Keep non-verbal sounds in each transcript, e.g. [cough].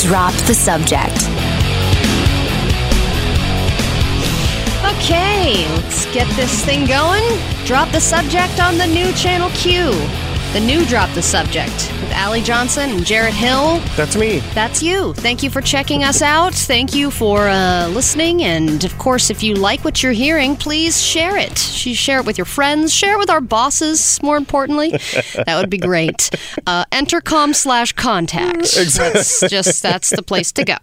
Drop the subject. Okay, let's get this thing going. Drop the subject on the new Channel Q. The new Drop the Subject with Allie Johnson and Jarrett Hill. That's me. That's you. Thank you for checking us out. Thank you for uh, listening. And of course, if you like what you're hearing, please share it. Share it with your friends. Share it with our bosses, more importantly. [laughs] that would be great. Uh, Entercom slash contact. [laughs] That's just, that's the place to go.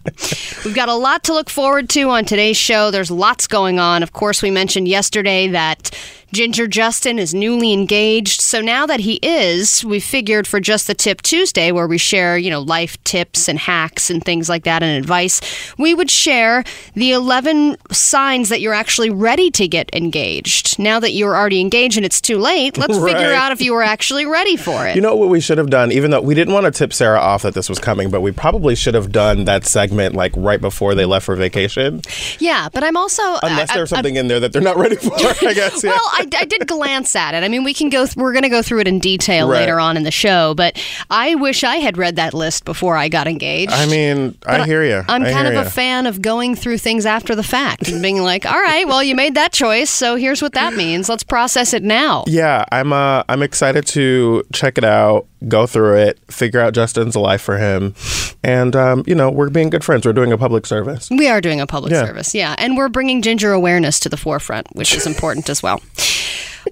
We've got a lot to look forward to on today's show. There's lots going on. Of course, we mentioned yesterday that Ginger Justin is newly engaged. So now that he is, we figured for just the tip Tuesday, where we share, you know, life tips and hacks and things like that and advice, we would share the 11 signs that you're actually ready to get engaged. Now that you're already engaged and it's too late, let's [laughs] Right. figure out if you were actually ready for it. You know what we should have done, even though we didn't want to tip Sarah off that this was coming, but we probably should have done that segment like right before they left for vacation. yeah, but I'm also uh, Unless I- there's I- something in there that they're not ready for, I [laughs] guess. Yeah. Well, I, I did glance at it. I mean, we can go. Th- we're going to go through it in detail Right. later on in the show. But I wish I had read that list before I got engaged. I mean, I hear you. I'm I kind of hear a fan of going through things after the fact and being like, "All right, well, you made that choice, so here's what that means. Let's process it now." Yeah, I'm. Uh, I'm excited to check it out, go through it, figure out Justin's life for him, and um, you know, we're being good friends. We're doing a public service. We are doing a public Yeah. service, yeah, and we're bringing ginger awareness to the forefront, which is important as well.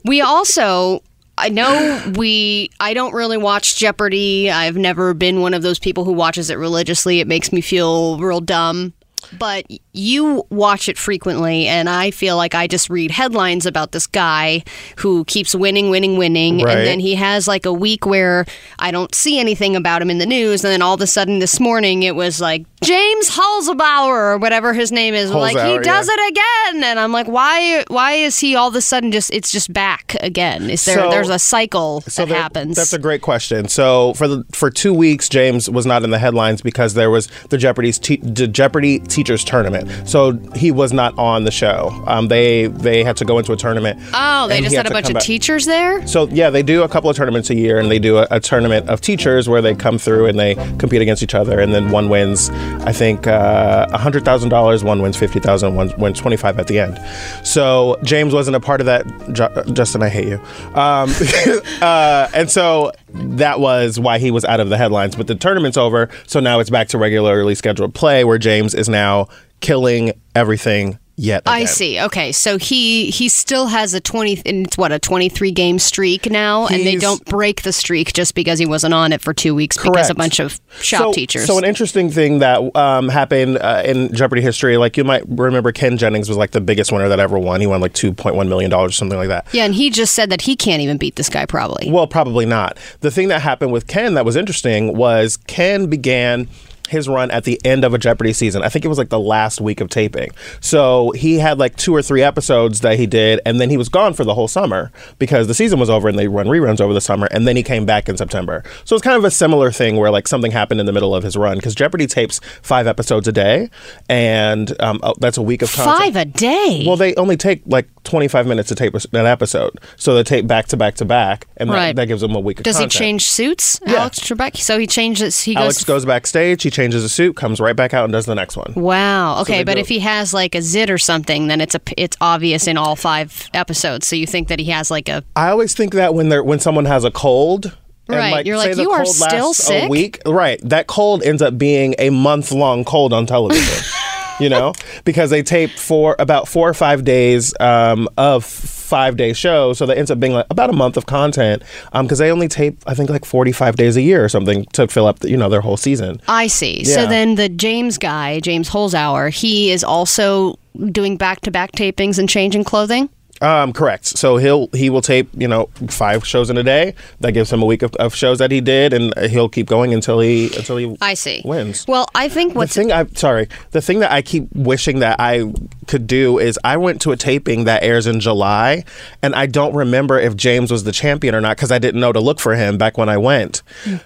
We also. I know we I don't really watch Jeopardy. I've never been one of those people who watches it religiously. It makes me feel real dumb. But you watch it frequently and I feel like I just read headlines about this guy who keeps winning, winning, winning Right. and then he has like a week where I don't see anything about him in the news and then all of a sudden this morning it was like James Holzhauer or whatever his name is like he does yeah. it again and I'm like why why is he all of a sudden just it's just back again is there So- there's a cycle that there- happens That's a great question. So for the for two weeks, James was not in the headlines because there was the Jeopardy's te- the Jeopardy teachers tournament. So he was not on the show. Um, they they had to go into a tournament. oh they just he had a bunch of back. teachers there So yeah, they do a couple of tournaments a year, and they do a, a tournament of teachers where they come through and they compete against each other, and then one wins, I think, uh, a hundred thousand dollars, one wins fifty thousand. One wins twenty five at the end. So James wasn't a part of that. Ju- Justin, I hate you. Um, [laughs] uh, and so that was why he was out of the headlines. But the tournament's over, so now it's back to regularly scheduled play, where James is now killing everything yet. I see. Okay, so he he still has a twenty. It's what a twenty-three game streak now, and they don't break the streak just because he wasn't on it for two weeks because a bunch of shop so, teachers. So an interesting thing that um, happened uh, in Jeopardy history, like you might remember, Ken Jennings was like the biggest winner that ever won. He won like two point one million dollars, or something like that. yeah, and he just said that he can't even beat this guy. Probably. Well, probably not. The thing that happened with Ken that was interesting was Ken began his run at the end of a Jeopardy season. I think it was like the last week of taping. So he had like two or three episodes that he did, and then he was gone for the whole summer because the season was over and they run reruns over the summer, and then he came back in September. So it's kind of a similar thing where like something happened in the middle of his run because Jeopardy tapes five episodes a day, and um, oh, that's a week of content. Five a day. Well, they only take like 25 minutes to tape an episode. So they tape back to back to back, and that, Right. that gives them a week of Does he change suits, Alex Trebek? So he changes. He Alex goes. goes backstage, he changes a suit, comes right back out and does the next one. Wow. Okay, they but if he has like a zit or something, then it's a it's obvious in all five episodes. So you think that he has like a I always think that when they're when someone has a cold. And Right, like, you're like, "You are still sick?" A week, right? That cold ends up being a month long cold on television. [laughs] you know, because they tape for about four or five days um, of five day shows, so that ends up being like about a month of content. Because they only tape, I think, like forty five days a year or something to fill up, the, you know, their whole season. I see. So then the James guy, James Holzhauer, he is also doing back to back tapings and changing clothing. Um, correct. So he'll he will tape you know five shows in a day. That gives him a week of, of shows that he did, and he'll keep going until he until he I see. wins. Well, I think what's the thing I sorry, the thing that I keep wishing that I could do is I went to a taping that airs in July, and I don't remember if James was the champion or not because I didn't know to look for him back when I went.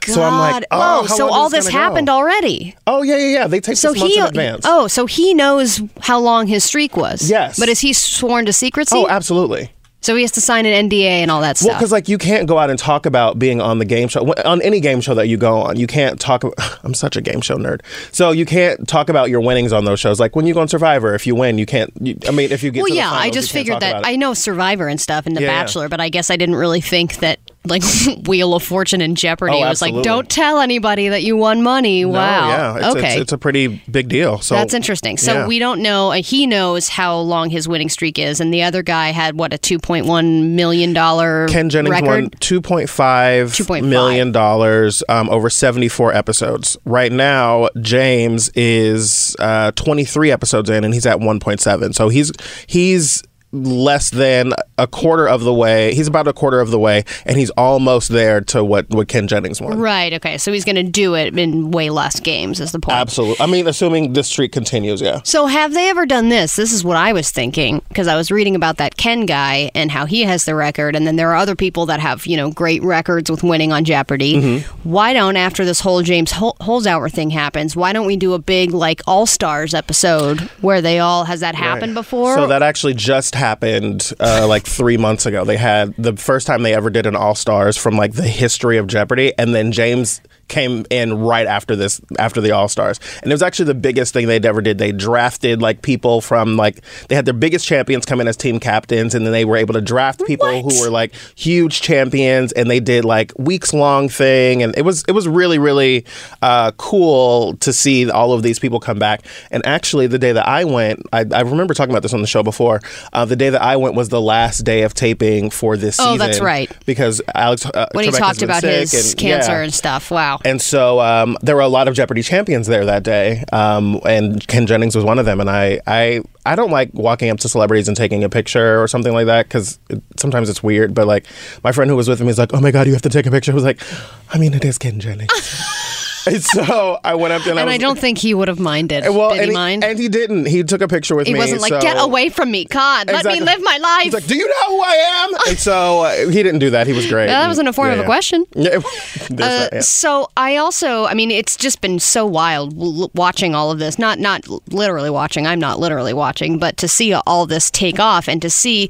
So I'm like, oh, oh, so all this gonna go? happened already. Oh yeah, yeah, yeah. They take So he in advance. oh, so he knows how long his streak was. Yes. but is he sworn to secrecy? Oh, absolutely. So he has to sign an NDA and all that stuff. Well, because like you can't go out and talk about being on the game show on any game show that you go on. You can't talk. [laughs] I'm such a game show nerd, so you can't talk about your winnings on those shows. Like when you go on Survivor, if you win, you can't. You, I mean, if you get well, to the yeah, I just figured that. I know Survivor and stuff and The Yeah, yeah. Bachelor, but I guess I didn't really think that like [laughs] Wheel of Fortune and Jeopardy Oh, was like, don't tell anybody that you won money. No, wow. yeah, it's, okay. it's, it's a pretty big deal. So That's interesting. So yeah. we don't know. Uh, he knows how long his winning streak is, and the other guy had what a two point one million dollar Ken Jennings record. won two point five $2.5. dollars um, over seventy four episodes. Right now, James is uh, twenty three episodes in, and he's at one point seven. So he's he's less than a quarter of the way. He's about a quarter of the way, and he's almost there to what what Ken Jennings won. Right. Okay. So he's going to do it in way less games. Is the point? Absolutely. I mean, assuming this streak continues, yeah. So have they ever done this? This is what I was thinking because I was reading about that Ken guy and how he has the record, and then there are other people that have you know great records with winning on Jeopardy. Mm-hmm. Why don't after this whole James Hol- Holzhauer thing happens, why don't we do a big like All Stars episode where they all has that happened before? So that actually just happened uh, like three months ago. They had the first time they ever did an All Stars from like the history of Jeopardy, and then James came in right after this after the All Stars, and it was actually the biggest thing they'd ever did. They drafted like people from like they had their biggest champions come in as team captains, and then they were able to draft people What? who were like huge champions, and they did like weeks long thing, and it was it was really really uh, cool to see all of these people come back. And actually, the day that I went, I, I remember talking about this on the show before. Uh, the day that I went was the last day of taping for this Oh, season. that's right. Because Alex uh, when he Trebek has talked about his and- cancer yeah. and stuff. Wow. And so um, there were a lot of Jeopardy champions there that day, um, and Ken Jennings was one of them. And I, I, I don't like walking up to celebrities and taking a picture or something like that because it, sometimes it's weird. But like my friend who was with me is like, "Oh my god, you have to take a picture." I was like, "I mean, it is Ken Jennings." [laughs] [laughs] and so I went up and, and I, I don't think he would have minded. well, Did and he mind? and he didn't. He took a picture with he me. He wasn't like, so- "Get away from me, God! Let me live my life." He's like, "Do you know who I am?" And so uh, he didn't do that. He was great. that wasn't a form Yeah, of a yeah. question. [laughs] [laughs] Uh, yeah. So I also, I mean, it's just been so wild l- watching all of this. Not not literally watching. I'm not literally watching, but to see all this take off and to see,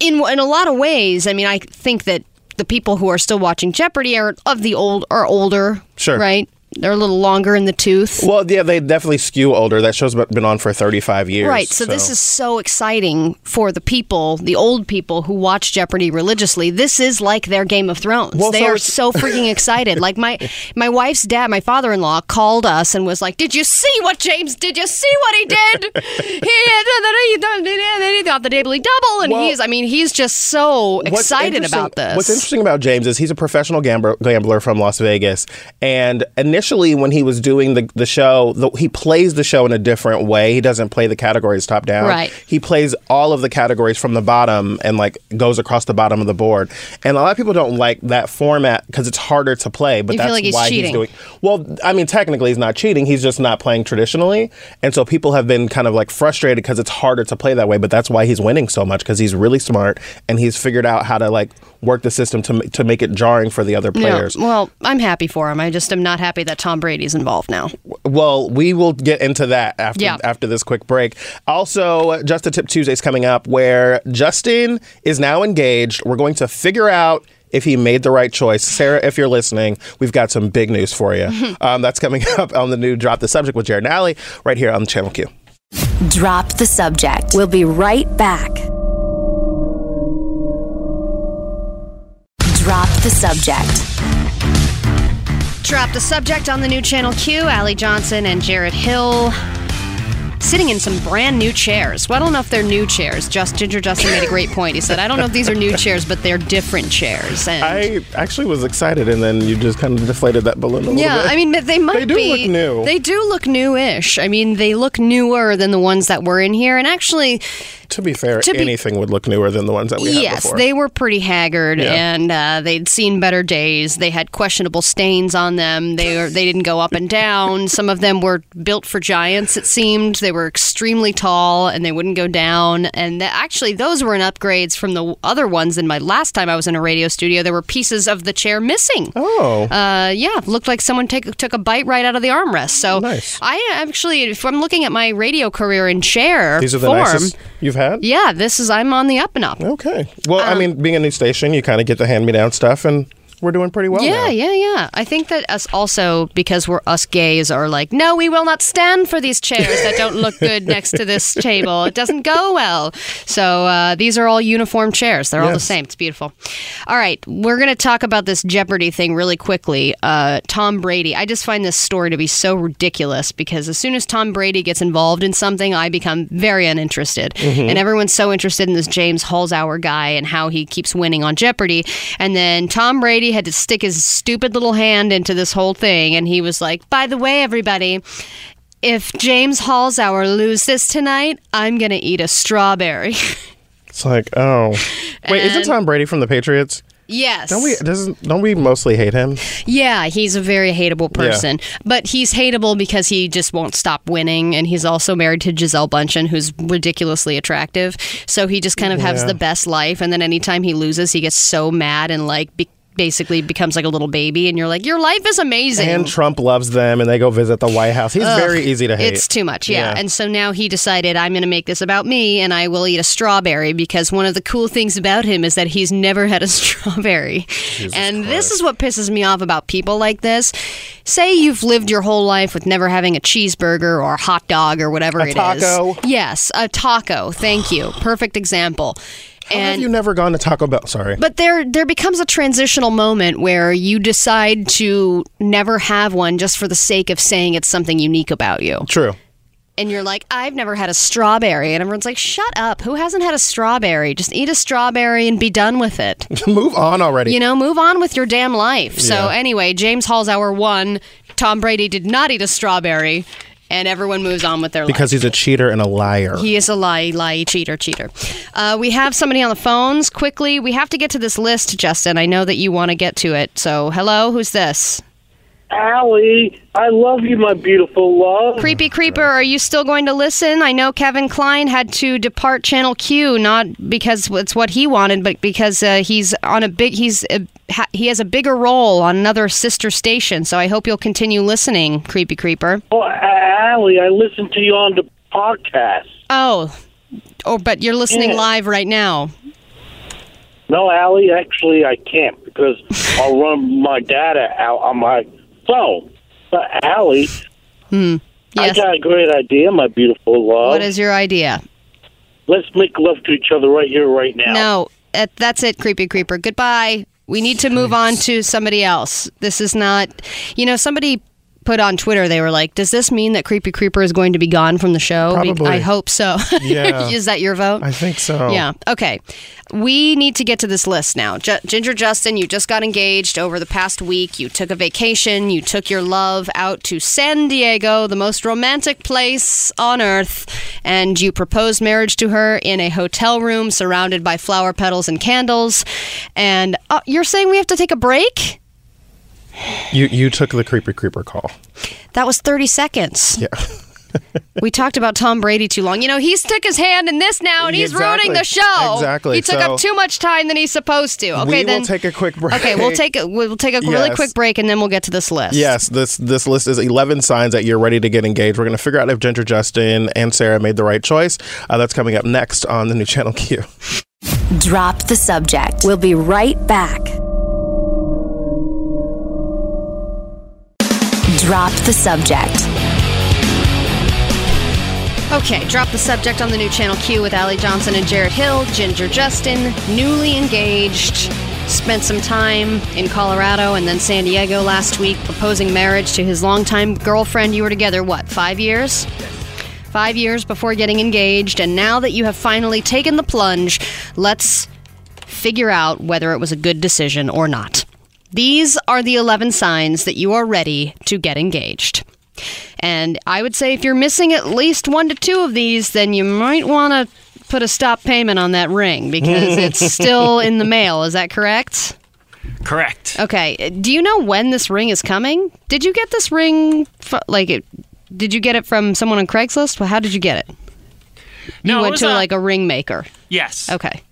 in in a lot of ways. I mean, I think that the people who are still watching Jeopardy are of the old are older. Sure. Right. They're a little longer in the tooth. Well, yeah, they definitely skew older. That show's been on for 35 years. Right. So, this is so exciting for the people, the old people who watch Jeopardy religiously. This is like their Game of Thrones. Well, they so are so freaking excited. like my my wife's dad, my father-in-law called us and was like, "Did you see what James? Did Did you see what he did? he [laughs] he got the daily double, and Well, he's. I mean, he's just so excited about this. What's interesting about James is he's a professional gambler, gambler from Las Vegas. And initially, when he was doing the, the show, the, he plays the show in a different way. He doesn't play the categories top down. Right. He plays all of the categories from the bottom and like goes across the bottom of the board. And a lot of people don't like that format because it's harder to play. But You that's like he's why cheating. he's doing. Well, I mean, technically, he's not cheating. He's just not playing traditionally. And so people have been kind of like frustrated because it's harder to play that way. But that's why he's winning so much because he's really smart and he's figured out how to like work the system to, to make it jarring for the other Yeah, players. well, I'm happy for him. I just am not happy that Tom Brady's involved now. Well, we will get into that after Yeah. after this quick break. Also, Just a Tip Tuesday's coming up where Justin is now engaged. We're going to figure out if he made the right choice. Sarah, if you're listening, we've got some big news for you. [laughs] um, that's coming [laughs] up on the new Drop the Subject with Jarrett and Allie right here on Channel Q. Drop the subject. We'll be right back. Drop the subject. Drop the subject on the new Channel Q. Allie Johnson and Jarrett Hill sitting in some brand new chairs. Well, I don't know if they're new chairs. Just Ginger Justin made a great point. He said, "I don't know if these are new chairs, but they're different chairs." And I actually was excited, and then you just kind of deflated that balloon a little yeah, bit. Yeah, I mean, they might They do be. look new. They do look newish. I mean, they look newer than the ones that were in here. And actually, to be fair, to be- anything would look newer than the ones that we had yes, before. they were pretty haggard, Yeah. and uh, they'd seen better days. They had questionable stains on them. They were, they didn't go up and down. Some of them were built for giants. It seemed they were extremely tall, and they wouldn't go down. And th- actually, those were an upgrades from the other ones. In my last time I was in a radio studio, there were pieces of the chair missing. oh, Uh, yeah, looked like someone take, took a bite right out of the armrest. So Nice. I actually, if I'm looking at my radio career in chair these are the form, nicest you've had Yeah, this is I'm on the up and up. Okay. Well, Um, I mean, being a new station, you kind of get the hand me down stuff, and we're doing pretty well. Yeah, now. yeah, yeah. I think that us also because we're us gays are like, no, we will not stand for these chairs that don't look good [laughs] next to this table. It doesn't go well. So uh, these are all uniform chairs. They're all the same. It's beautiful. All right, we're gonna talk about this Jeopardy thing really quickly. Uh, Tom Brady. I just find this story to be so ridiculous because as soon as Tom Brady gets involved in something, I become very uninterested, and everyone's so interested in this James Holzhauer guy and how he keeps winning on Jeopardy. And then Tom Brady had to stick his stupid little hand into this whole thing, and he was like, "By the way, everybody." If James Holzhauer loses tonight, I'm gonna eat a strawberry. [laughs] It's like, oh, wait, isn't Tom Brady from the Patriots? yes. Don't we? Doesn't don't we mostly hate him? Yeah, he's a very hateable person. But he's hateable because he just won't stop winning. And he's also married to Gisele Bündchen, who's ridiculously attractive. So he just kind of has the best life. And then anytime he loses, he gets so mad and like be- basically becomes like a little baby. And you're like, your life is amazing. And Trump loves them, and they go visit the White House. He's very easy to hate. It's too much, yeah. Yeah. And so now he decided I'm going to make this about me and I will eat a strawberry because one of the cool things about him is that he's never had a [laughs] strawberry. and this is what pisses me off about people like this. Say you've lived your whole life with never having a cheeseburger or a hot dog or whatever A it is. taco. Yes, a taco. Thank you. Perfect example. How have you never gone to Taco Bell? Sorry. But there there becomes a transitional moment where you decide to never have one just for the sake of saying it's something unique about you. True. And you're like, I've never had a strawberry. And everyone's like, shut up. Who hasn't had a strawberry? Just eat a strawberry and be done with it. [laughs] Move on already. You know, move on with your damn life. So, Yeah. anyway, James Hall's hour won. Tom Brady did not eat a strawberry. And everyone moves on with their life. because he's a cheater and a liar. He is a lie, lie, cheater, cheater. Uh, we have somebody on the phones. Quickly, we have to get to this list, Justin. I know that you want to get to it. So, hello, who's this? Allie, I love you, my beautiful love. Creepy Creeper, are you still going to listen? I know Kevin Klein had to depart Channel Q, not because it's what he wanted, but because uh, he's on a big he's a, ha, he has a bigger role on another sister station. So I hope you'll continue listening, Creepy Creeper. Oh, Allie, I listen to you on the podcast. Oh, oh, but you're listening Yeah. live right now. No, Allie, actually, I can't because [laughs] I'll run my data out on my phone. But Allie, hmm. I Yes. got a great idea, my beautiful love. What is your idea? Let's make love to each other right here, right now. No, that's it, Creepy Creeper. Goodbye. We need to move on to somebody else. This is not, you know, somebody put on Twitter, they were like, does this mean that Creepy Creeper is going to be gone from the show? Probably. I hope so. [laughs] Yeah. is that your vote? I think so. Yeah. Okay. We need to get to this list now. Ju- Ginger Justin, you just got engaged over the past week. You took a vacation. You took your love out to San Diego, the most romantic place on earth, and you proposed marriage to her in a hotel room surrounded by flower petals and candles. And uh, you're saying we have to take a break? You you took the creepy creeper call. That was 30 seconds. Yeah. [laughs] We talked about Tom Brady too long. You know, he's took his hand in this now, and he's Exactly. ruining the show. Exactly. He took So- up too much time than he's supposed to. Okay, we then will take a quick break. Okay, we'll take a we'll take a really quick break, and then we'll get to this list. Yes, this this list is 11 signs that you're ready to get engaged. We're going to figure out if Ginger Justin and Sarah made the right choice. Uh, that's coming up next on the new channel Q. Drop the subject. We'll be right back. Drop the subject. Okay, drop the subject on the new channel Q with Allie Johnson and Jarrett Hill. Ginger Justin, newly engaged, spent some time in Colorado and then San Diego last week, proposing marriage to his longtime girlfriend. You were together what? Five years. Five years before getting engaged, and now that you have finally taken the plunge, let's figure out whether it was a good decision or not. These are the 11 signs that you are ready to get engaged. And I would say if you're missing at least one to two of these, then you might want to put a stop payment on that ring because [laughs] it's still in the mail. Is that correct? Correct. Okay. Do you know when this ring is coming? Did you get this ring? Like, it, did you get it from someone on Craigslist? Well, how did you get it? No, you it went was to a- like a ring maker. Yes. Okay.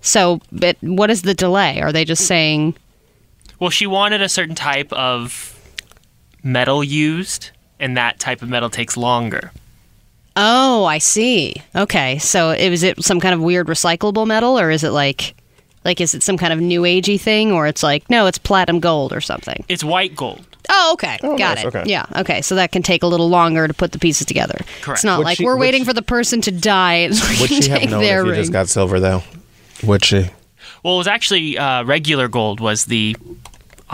So, but what is the delay? Are they just saying? Well, she wanted a certain type of metal used, and that type of metal takes longer. Oh, I see. Okay, so it, is it some kind of weird recyclable metal, or is it like, like is it some kind of new agey thing, or it's like no, it's platinum gold or something? It's white gold. Oh, okay, got nice, it. okay. Yeah, okay, so that can take a little longer to put the pieces together. Correct. It's not Would like she- we're waiting she- for the person to die. so we Would can she have take known their if you just got silver though? Would she? Well, it was actually uh, regular gold was the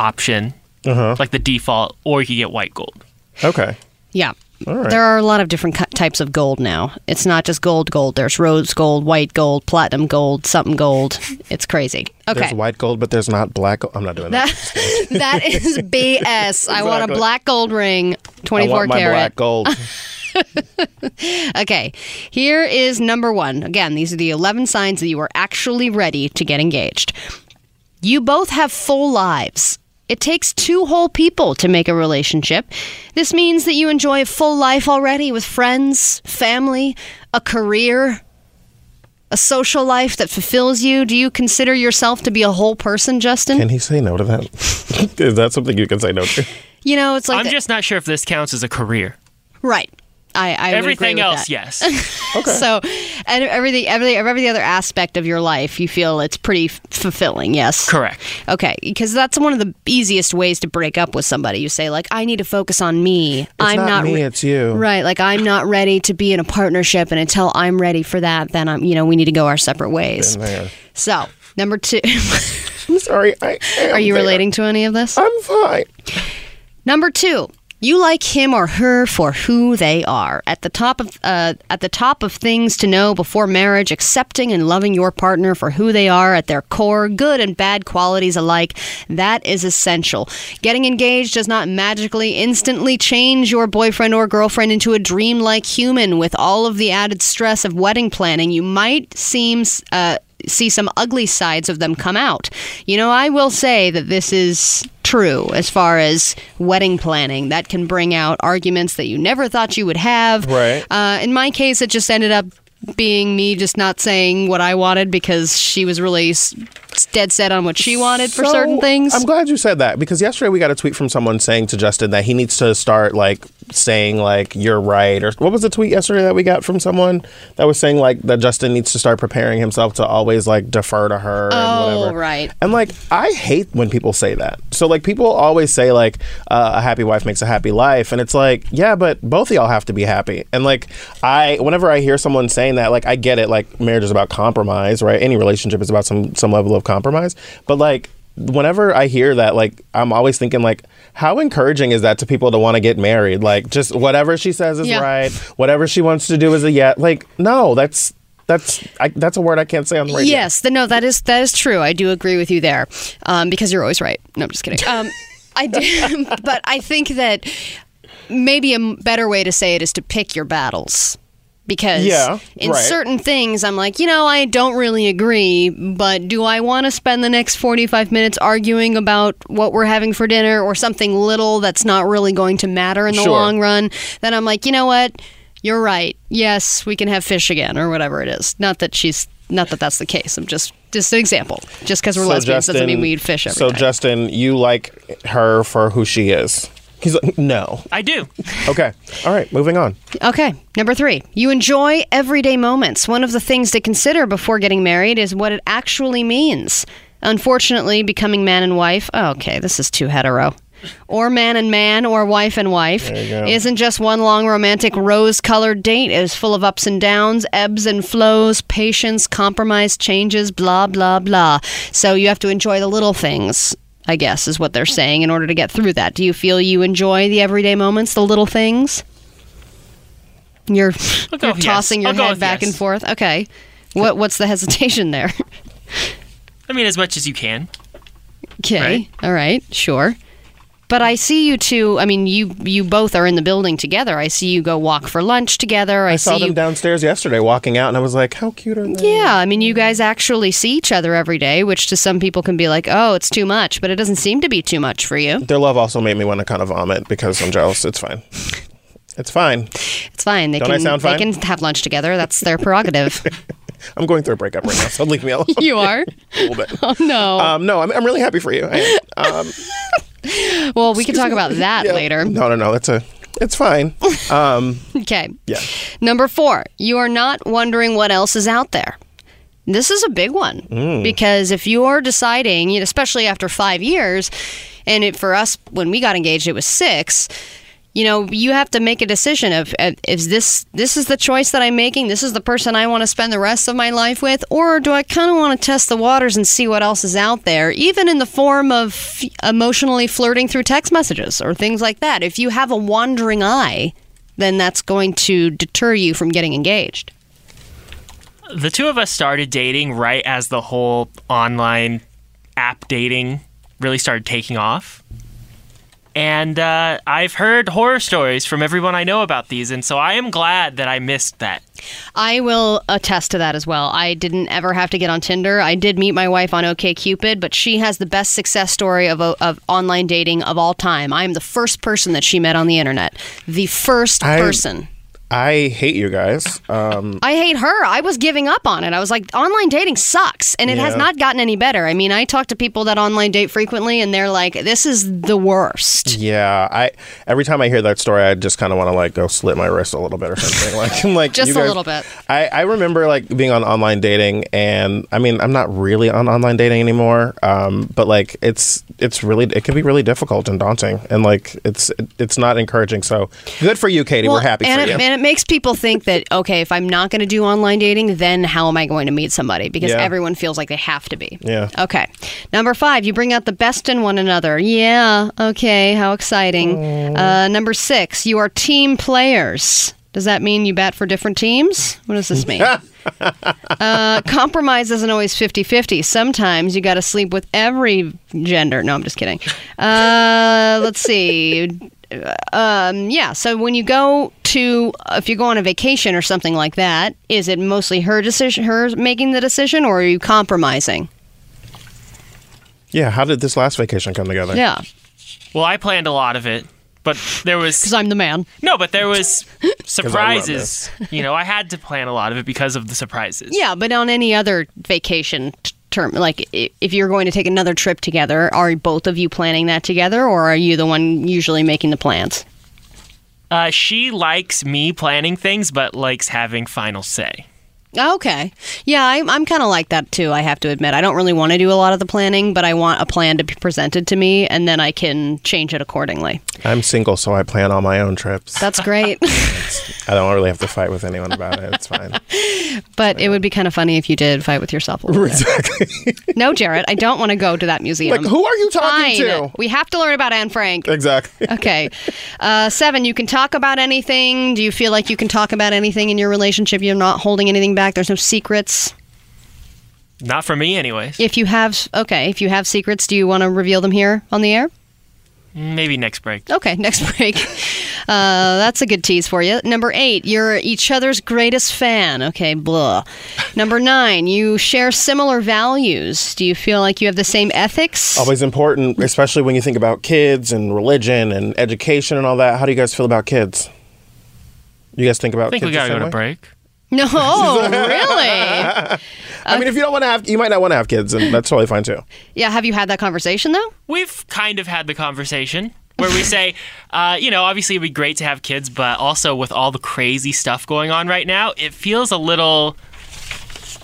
option, Uh-huh. like the default, or you could get white gold. Okay. Yeah. All right. There are a lot of different cu- types of gold now. It's not just gold gold. There's rose gold, white gold, platinum gold, something gold. It's crazy. Okay. There's white gold, but there's not black. gold. I'm not doing that. That, [laughs] that is BS. I want a black gold ring, I 24 want my karat. black gold. [laughs] Okay, here is number one. Again, these are the 11 signs that you are actually ready to get engaged. You both have full lives. It takes two whole people to make a relationship. This means that you enjoy a full life already with friends, family, a career, a social life that fulfills you. Do you consider yourself to be a whole person, Justin? Can he say no to that? [laughs] Is that something you can say no to? you know, it's like I'm the- just not sure if this counts as a career. right. I, I would Everything agree with else, that. yes. [laughs] Okay. So, and everything, every every other aspect of your life, you feel it's pretty f- fulfilling. Yes. Correct. Okay, because that's one of the easiest ways to break up with somebody. You say like, "I need to focus on me. I'm not me, re- it's you." Right? Like I'm not ready to be in a partnership, and until I'm ready for that, then I'm, you know, we need to go our separate ways. So, number two, [laughs] I'm sorry. I am are you there. relating to any of this? I'm fine. Number two, you like him or her for who they are. At the top of uh, at the top of things to know before marriage, accepting and loving your partner for who they are at their core, good and bad qualities alike. That is essential. Getting engaged does not magically instantly change your boyfriend or girlfriend into a dreamlike human with all of the added stress of wedding planning. You might seem uh, see some ugly sides of them come out. You know, I will say that this is true as far as wedding planning. That can bring out arguments that you never thought you would have. Right. Uh, in my case, it just ended up being me just not saying what I wanted because she was really s- dead set on what she wanted for So, certain things. I'm glad you said that because yesterday we got a tweet from someone saying to Justin that he needs to start like saying like you're right or what was the tweet yesterday that we got from someone that was saying like that Justin needs to start preparing himself to always like defer to her Oh, and whatever. right. And like I hate when people say that. So like people always say like uh, a happy wife makes a happy life and it's like yeah, but both of y'all have to be happy. And like I whenever I hear someone saying that like I get it like marriage is about compromise, right? Any relationship is about some some level of compromise. But like whenever I hear that like I'm always thinking like how encouraging is that to people to want to get married? Like just whatever she says is Yeah. right. Whatever she wants to do is a yeah. Like no, that's that's I, that's a word I can't say on the radio. Yes, the, no, that is that is true. I do agree with you there, um, because you're always right. No, I'm just kidding. Um, I do, [laughs] but I think that maybe a better way to say it is to pick your battles. Because Yeah, in right. certain things, I'm like, you know, I don't really agree, but do I want to spend the next 45 minutes arguing about what we're having for dinner or something little that's not really going to matter in the Sure. long run? Then I'm like, you know what? You're right. Yes, we can have fish again or whatever it is. Not that she's not that that's the case. I'm just just an example. Just because we're lesbians doesn't mean we eat fish every so time. Justin, you like her for who she is. He's like, no. I do. Okay. All right. Moving on. Okay, number three. You enjoy everyday moments. One of the things to consider before getting married is what it actually means. Unfortunately, becoming man and wife, oh, okay, this is too hetero. Or man and man, or wife and wife, isn't just one long romantic rose colored date. It is full of ups and downs, ebbs and flows, patience, compromise, changes, blah, blah, blah. So you have to enjoy the little things, I guess, is what they're saying in order to get through that. Do you feel you enjoy the everyday moments, the little things? You're, you're with yes. tossing your head back yes. and forth. Okay. What what's the hesitation there? I mean, as much as you can. Okay. Right. All right. Sure. But I see you two. I mean, you you both are in the building together. I see you go walk for lunch together. I, I saw them you. downstairs yesterday walking out, and I was like, how cute are they? Yeah, I mean, you guys actually see each other every day, which to some people can be like, oh, it's too much, but it doesn't seem to be too much for you. Their love also made me want to kind of vomit because I'm jealous. It's fine. It's fine. It's fine. They Don't I can sound they can have lunch together. That's their prerogative. [laughs] I'm going through a breakup right now, so leave me alone [laughs] you are. a little bit. [laughs] Oh no. Um, no, I'm, I'm really happy for you. I am. Um, [laughs] well, we can talk about that yeah. later. No, no, no. That's a it's fine. [laughs] Um, Okay. yeah. Number four, you are not wondering what else is out there. This is a big one because if you're deciding, especially after five years, and it, for us, when we got engaged, it was six. You know, you have to make a decision of uh, is this this is the choice that I'm making? This is the person I want to spend the rest of my life with, or do I kind of want to test the waters and see what else is out there, even in the form of emotionally flirting through text messages or things like that? If you have a wandering eye, then that's going to deter you from getting engaged. The two of us started dating right as the whole online app dating really started taking off. And uh, I've heard horror stories from everyone I know about these, and so I am glad that I missed that. I will attest to that as well. I didn't ever have to get on Tinder. I did meet my wife on OKCupid, but she has the best success story of, of online dating of all time. I am the first person that she met on the internet. The first I- person. I hate you guys. Um, I hate her. I was giving up on it. I was like, online dating sucks, and it has not gotten any better. I mean, I talk to people that online date frequently, and they're like, "This is the worst." yeah, I every time I hear that story, I just kind of want to like go slit my wrist a little bit or something. [laughs] Like, I'm like Just you a little bit. I, I remember like being on online dating, and I mean, I'm not really on online dating anymore. Um, but like, it's it's really it can be really difficult and daunting, and like it's it's not encouraging. So good for you, Katie. We're happy for it, you. It makes people think that [laughs] okay, if I'm not going to do online dating, then how am I going to meet somebody? Because Yeah. everyone feels like they have to be. Yeah. Okay. Number five, you bring out the best in one another. Yeah. Okay. How exciting. Uh, number six, you are team players. Does that mean you bat for different teams? What does this mean? [laughs] uh, compromise isn't always 50 50. Sometimes you got to sleep with every gender. No, I'm just kidding. Uh, let's see. Um, yeah, so when you go to, if you go on a vacation or something like that, is it mostly her decision, her making the decision, or are you compromising? yeah. How did this last vacation come together? Yeah, Well, I planned a lot of it, but there was [laughs] because I'm the man. no, but there was [laughs] surprises. [laughs] you know, I had to plan a lot of it because of the surprises. Yeah, but on any other vacation t- term, like i- if you're going to take another trip together, are both of you planning that together, or are you the one usually making the plans? Uh, she likes me planning things, but likes having final say. Okay. Yeah, I'm, I'm kind of like that too, I have to admit. I don't really want to do a lot of the planning, but I want a plan to be presented to me and then I can change it accordingly. I'm single, so I plan all my own trips. That's great. [laughs] I don't really have to fight with anyone about it. It's fine. [laughs] but it would be kind of funny if you did fight with yourself a little bit. exactly. [laughs] No, Jarrett, I don't want to go to that museum. like, who are you talking Fine. to? We have to learn about Anne Frank. Exactly. Okay. Uh, seven, you can talk about anything. Do you feel like you can talk about anything in your relationship? You're not holding anything back. There's no secrets. Not for me, anyways. If you have, okay, if you have secrets, do you want to reveal them here on the air? Maybe next break. Okay, [laughs] next break. Uh, that's a good tease for you. Number eight, you're each other's greatest fan. Okay, blah. Number nine, you share similar values. Do you feel like you have the same ethics? Always important, especially when you think about kids and religion and education and all that. How do you guys feel about kids? You guys think about I think kids we gotta go same to way? break. No, [laughs] really? [laughs] I mean, if you don't want to have, you might not want to have kids, and that's totally fine too. Yeah, have you had that conversation though? We've kind of had the conversation where we say, [laughs] uh, you know, obviously it'd be great to have kids, but also with all the crazy stuff going on right now, it feels a little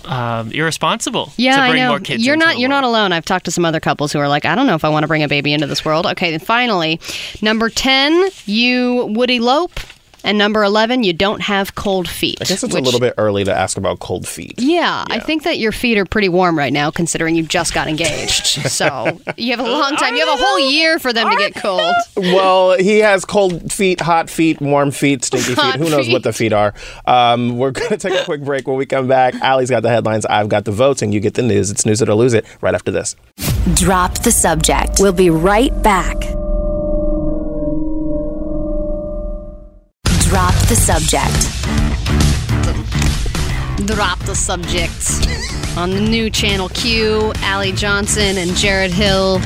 um, irresponsible Yeah, to I bring know. more kids. Into that. You're not you're not alone. I've talked to some other couples who are like, I don't know if I want to bring a baby into this world. Okay, then finally, number 10, you would elope. And number 11, you don't have cold feet. I guess it's which- a little bit early to ask about cold feet. Yeah, I think that your feet are pretty warm right now, considering you just got engaged. [laughs] so you have a long time. You have a whole year for them to get cold. Well, he has cold feet, hot feet, warm feet, stinky feet. Hot Who knows what the feet are? Um, we're going to take a quick break. When we come back, Allie's got the headlines, I've got the votes, and you get the news. It's news it or lose it right after this. Drop the subject. We'll be right back. Drop the subject. Drop the subject. On the new Channel Q, Allie Johnson and Jarrett Hill,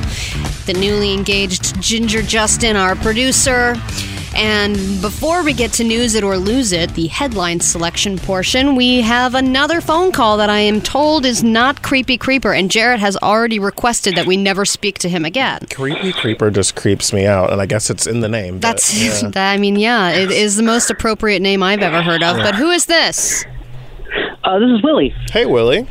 the newly engaged Ginger Justin, our producer. And before we get to news it or lose it, the headline selection portion, we have another phone call that I am told is not Creepy Creeper. And Jarrett has already requested that we never speak to him again. Creepy creeper just creeps me out, and I guess it's in the name. but, That's, [laughs] yeah. that, I mean, yeah, it is the most appropriate name I've ever heard of. But who is this? Uh, this is Willie. Hey, Willie.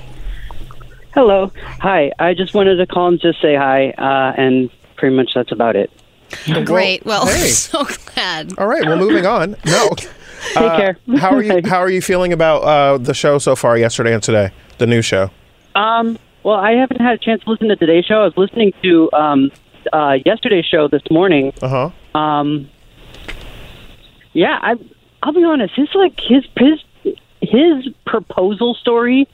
Hello. Hi. I just wanted to call and just say hi, uh, and pretty much that's about it. Great. Well, hey. so glad. All right, well, moving on. [laughs] No. Take Uh, care. How are you? [laughs] How are you feeling about uh, the show so far? Yesterday and today, the new show. Um, well, I haven't had a chance to listen to today's show. I was listening to um, uh, yesterday's show this morning. Uh huh. Um, yeah, I, I'll be honest. His like his his his proposal story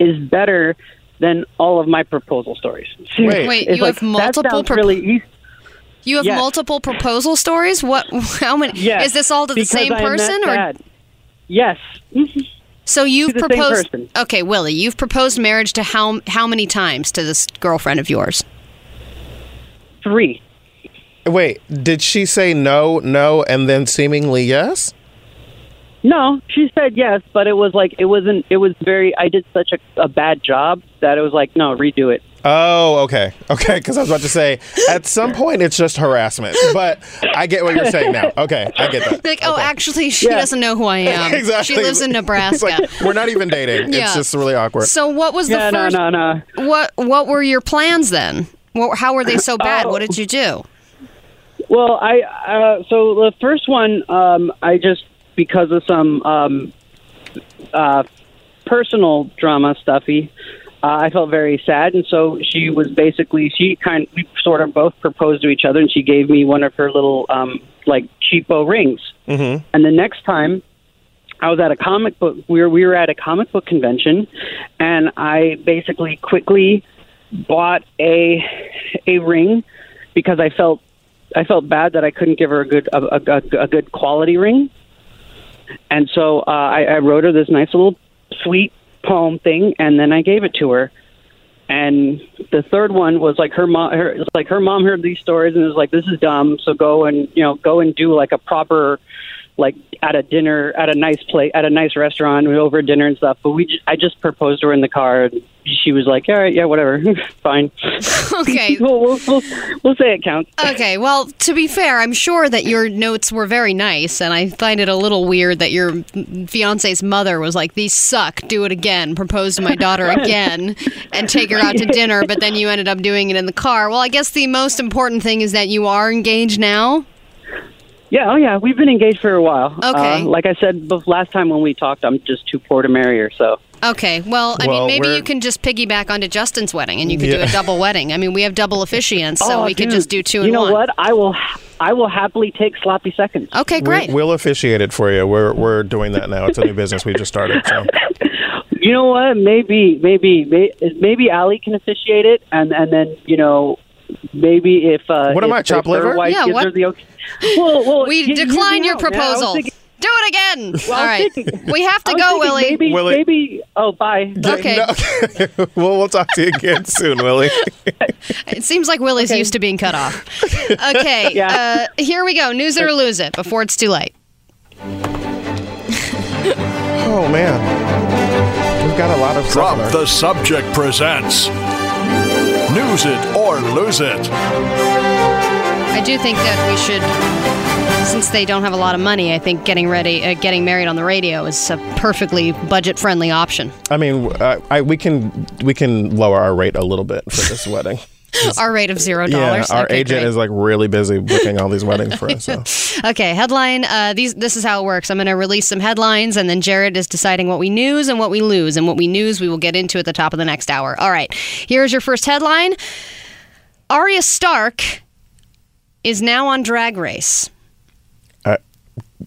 is better than all of my proposal stories. Wait. Wait, you like, have multiple That sounds propo- really. He's, You have Yes. multiple proposal stories? What? [laughs] How many? yes, Is this all to the because same I person, or bad. Yes. [laughs] so you've to the same proposed? person. Okay, Willie, you've proposed marriage to how how many times to this girlfriend of yours? Three. Wait, did she say no, no, and then seemingly yes? No, she said yes, but it was like it wasn't. It was very. I did such a, a bad job that it was like, no, redo it. Oh, okay, okay. Because I was about to say, at some point, it's just harassment. But I get what you're saying now. Okay, I get that. Like, oh, Okay. actually, she Yeah. doesn't know who I am. exactly. She lives in Nebraska. like, we're not even dating. Yeah. It's just really awkward. so, what was the Yeah, no, first? no, no. What What were your plans then? What, how were they so bad? Oh. What did you do? Well, I uh, so the first one, um, I just because of some um, uh, personal drama stuffy, uh, I felt very sad, and so she was basically she kind of, we sort of both proposed to each other, and she gave me one of her little um, like cheapo rings, mm-hmm. and the next time. I was at a comic book. We were we were at a comic book convention, and I basically quickly bought a a ring because I felt I felt bad that I couldn't give her a good a, a, a good quality ring, and so uh, I, I wrote her this nice little sweet poem thing, and then I gave it to her. And the third one was like her mom. Her, like her mom heard these stories and was like, "This is dumb." So go and you know go and do like a proper, like at a dinner at a nice place at a nice restaurant we over dinner and stuff. But we j- I just proposed to her in the car. And she was like, "All right, yeah, whatever, [laughs] fine." [laughs] Okay. [laughs] we'll, we'll, we'll, we'll say it counts. Okay, well, to be fair, I'm sure that your notes were very nice, and I find it a little weird that your fiance's mother was like, "These suck. Do it again. Propose to my daughter again, and take her out to dinner." But then you ended up doing it in the car. Well, I guess the most important thing is that you are engaged now. Yeah, oh yeah, we've been engaged for a while. Okay. Uh, like I said last time when we talked, I'm just too poor to marry her. So Okay, well, I Well, mean, maybe you can just piggyback onto Justin's wedding, and you could do a [laughs] double wedding. I mean, we have double officiants, so Oh, we could just do two You and know one. what? I will. I will happily take sloppy seconds. Okay, great. We, we'll officiate it for you. We're we're doing that now. It's a new business we just started. So [laughs] You know what? Maybe, maybe, may- maybe Allie can officiate it, and and then you know, maybe if uh, What am I, chop if her liver? Yeah, what? the okay. Well, well, we you- you decline know, your yeah, I was proposal. thinking- do it again. [laughs] well, All I right, was thinking- we have to go, Willie. Maybe, Willie. maybe. Oh, bye. Okay. No- [laughs] well, we'll talk to you again [laughs] soon, Willie. It seems like Willie's used to being cut off. Okay, Yeah. uh, here we go. News it or lose it before it's too late. oh man, we've got a lot of stuff. Drop the Subject presents News It or Lose It. I do think that we should, since they don't have a lot of money, I think getting ready, uh, getting married on the radio is a perfectly budget-friendly option. I mean, uh, I, we can we can lower our rate a little bit for this [laughs] wedding. Our rate of zero Yeah, dollars. our Okay, agent great. is like really busy booking all these weddings for us. So. [laughs] Okay, headline. Uh, these. This is how it works. I'm going to release some headlines, and then Jarrett is deciding what we news and what we lose, and what we news we will get into at the top of the next hour. All right. Here's your first headline. Arya Stark is now on Drag Race.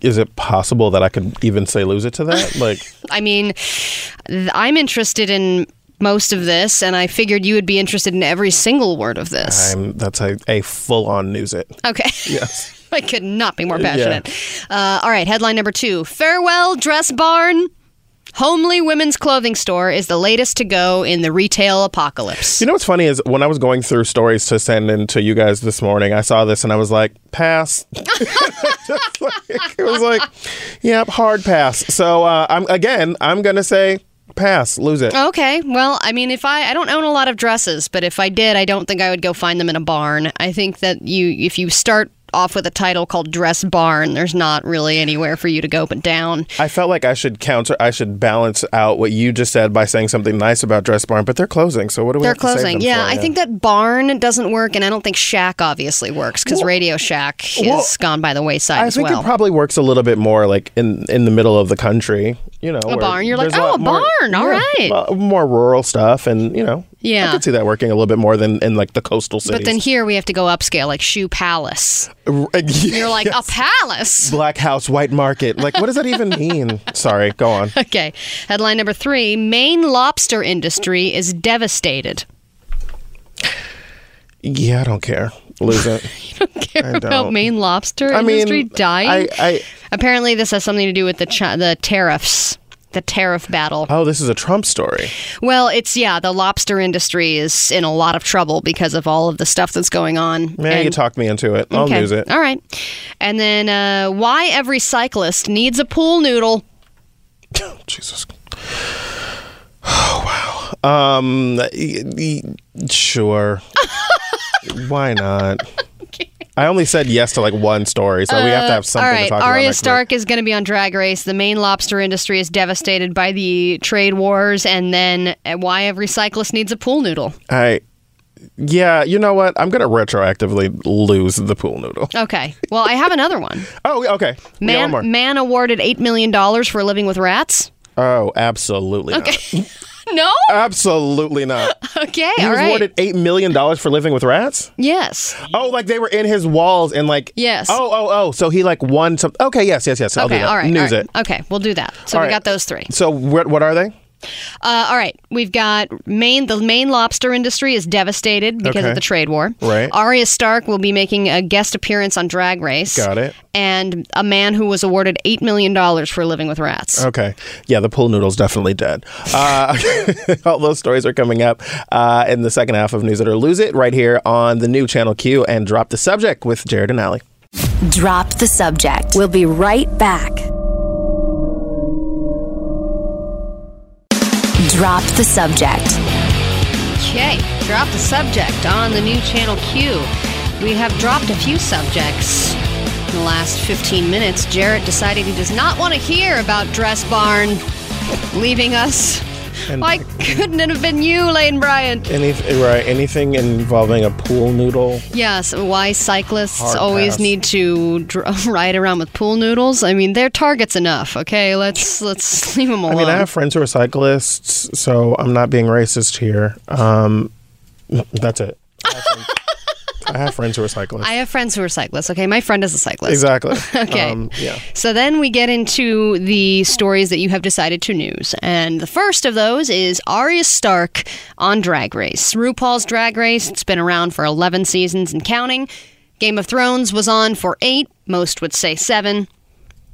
Is it possible that I could even say lose it to that? Like, [laughs] I mean, th- I'm interested in most of this, and I figured you would be interested in every single word of this. I'm that's a, a full on news it. Okay. Yes. [laughs] I could not be more passionate. Uh, all right, headline number two Farewell Dress Barn Homely women's clothing store is the latest to go in the retail apocalypse. You know what's funny is when I was going through stories to send in to you guys this morning, I saw this and I was like, pass. [laughs] Like- it was like, yep, hard pass. So uh, I'm again, I'm gonna say pass, lose it. Okay, well, I mean, if I I don't own a lot of dresses, but if I did, I don't think I would go find them in a barn. I think that you if you start off with a title called Dress Barn, there's not really anywhere for you to go but down. I felt like I should counter, I should balance out what you just said by saying something nice about Dress Barn, but they're closing. So what do we? They're have to save closing. Yeah, for? I think that barn doesn't work, and I don't think Shack obviously works because Radio Shack has well, gone by the wayside I think well. it probably works a little bit more like in in the middle of the country. You know, A barn. You're like, "Oh, a more- barn. All right." well, more rural stuff, and you know, Yeah. I could see that working a little bit more than in like the coastal cities. but then here we have to go upscale, like Shoe Palace. Uh, you're like [laughs] a palace. Black House, White Market. Like, what does that even mean? [laughs] Sorry, go on. Okay. Headline number three: Maine lobster industry is devastated. Yeah, I don't care. Lose it. [laughs] About don't. Care about Maine lobster I mean, industry dying? I, I, Apparently, this has something to do with the chi- the tariffs, the tariff battle. oh, this is a Trump story. Well, it's yeah, the lobster industry is in a lot of trouble because of all of the stuff that's going on. Man, you And- talked me into it. I'll okay. lose it. All right. And then uh, why every cyclist needs a pool noodle. [laughs] Jesus. Oh wow. Um. y- y- Sure. [laughs] Why not? I only said yes to like one story, so we have to have something All right, to talk about. Arya next week. Stark is going to be on Drag Race. The Maine lobster industry is devastated by the trade wars, and then uh, why every cyclist needs a pool noodle. I. Yeah, you know what? I'm gonna retroactively lose the pool noodle. Okay. Well, I have another one. [laughs] Oh, okay. We one more. Man, man awarded eight million dollars for living with rats. Oh, absolutely not. [laughs] [laughs] No. Absolutely not. [laughs] Okay. He all was right. awarded eight million dollars for living with rats. yes. Oh, like they were in his walls and like. Yes. Oh, oh, oh. So he like won some. Okay, yes, yes, yes. I'll do Okay. that. All right. News all right. it. Okay. We'll do that. So All we right. got those three. So what? What are they? Uh, all right, we've got Maine. The Maine lobster industry is devastated because Okay. of the trade war. Right. Arya Stark will be making a guest appearance on Drag Race. Got it. And a man who was awarded eight million dollars for living with rats. Okay. Yeah, the pool noodle's definitely dead. Uh, [laughs] all those stories are coming up uh, in the second half of News It or Lose It right here on the new Channel Q and Drop the Subject with Jarrett and Allie. Drop the subject. We'll be right back. Drop the subject. Okay, drop the subject on the new channel Q. We have dropped a few subjects in the last 15 minutes. Jarrett decided he does not want to hear about Dress Barn leaving us. And- Why [laughs] couldn't it have been you, Lane Bryant? Any, right, anything involving a pool noodle? Yes, why cyclists Hard always pass. need to dr- [laughs] ride around with pool noodles. I mean, they're targets enough. Okay, let's let's [laughs] leave them alone. I mean, I have friends who are cyclists, so I'm not being racist here. Um, that's it. I have friends- I have friends who are cyclists. I have friends who are cyclists. Okay, my friend is a cyclist. exactly. [laughs] Okay. Um, yeah. So then we get into the stories that you have decided to news. And the first of those is Arya Stark on Drag Race. RuPaul's Drag Race, it's been around for 11 seasons and counting. Game of Thrones was on for eight, most would say seven.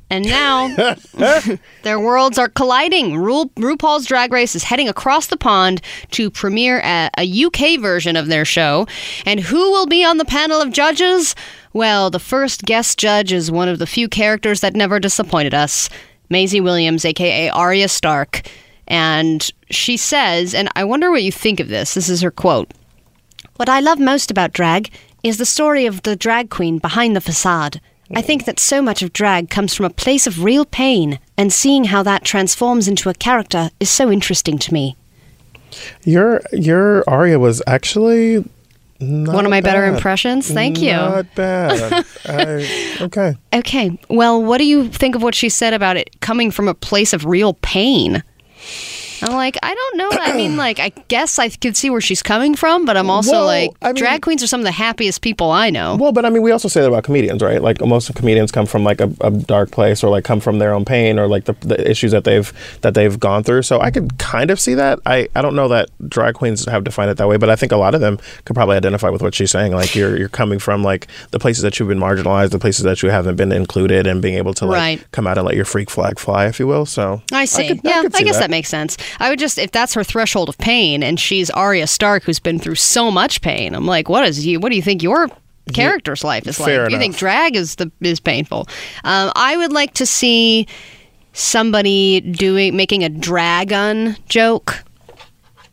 And now [laughs] their worlds are colliding. Ru- RuPaul's Drag Race is heading across the pond to premiere a, a UK version of their show. And who will be on the panel of judges? Well, the first guest judge is one of the few characters that never disappointed us Maisie Williams, aka Arya Stark. And she says, and I wonder what you think of this. This is her quote What I love most about drag is the story of the drag queen behind the facade. I think that so much of drag comes from a place of real pain, and seeing how that transforms into a character is so interesting to me. Your your Arya was actually One of my better impressions. Thank you. Not bad. [laughs] I, okay. Okay, well, what do you think of what she said about it coming from a place of real pain? I'm like, I don't know. I mean, [clears throat] like, I guess I could see where she's coming from, but I'm also Well, like, I mean- drag queens are some of the happiest people I know. Well, but I mean, we also say that about comedians, right? Like most of comedians come from like a, a dark place, or like come from their own pain, or like the, the issues that they've that they've gone through. So I could kind of see that. I, I don't know that drag queens have defined it that way, but I think a lot of them could probably identify with what she's saying. Like you're you're coming from like the places that you've been marginalized, the places that you haven't been included, and being able to like Right. come out and let your freak flag fly, if you will. So I see. could- yeah, I, see guess that. makes sense. I would just if that's her threshold of pain, and she's Arya Stark, who's been through so much pain. I'm like, what is you? What do you think your character's life is like? You think drag is the is painful? Um, I would like to see somebody doing making a dragon joke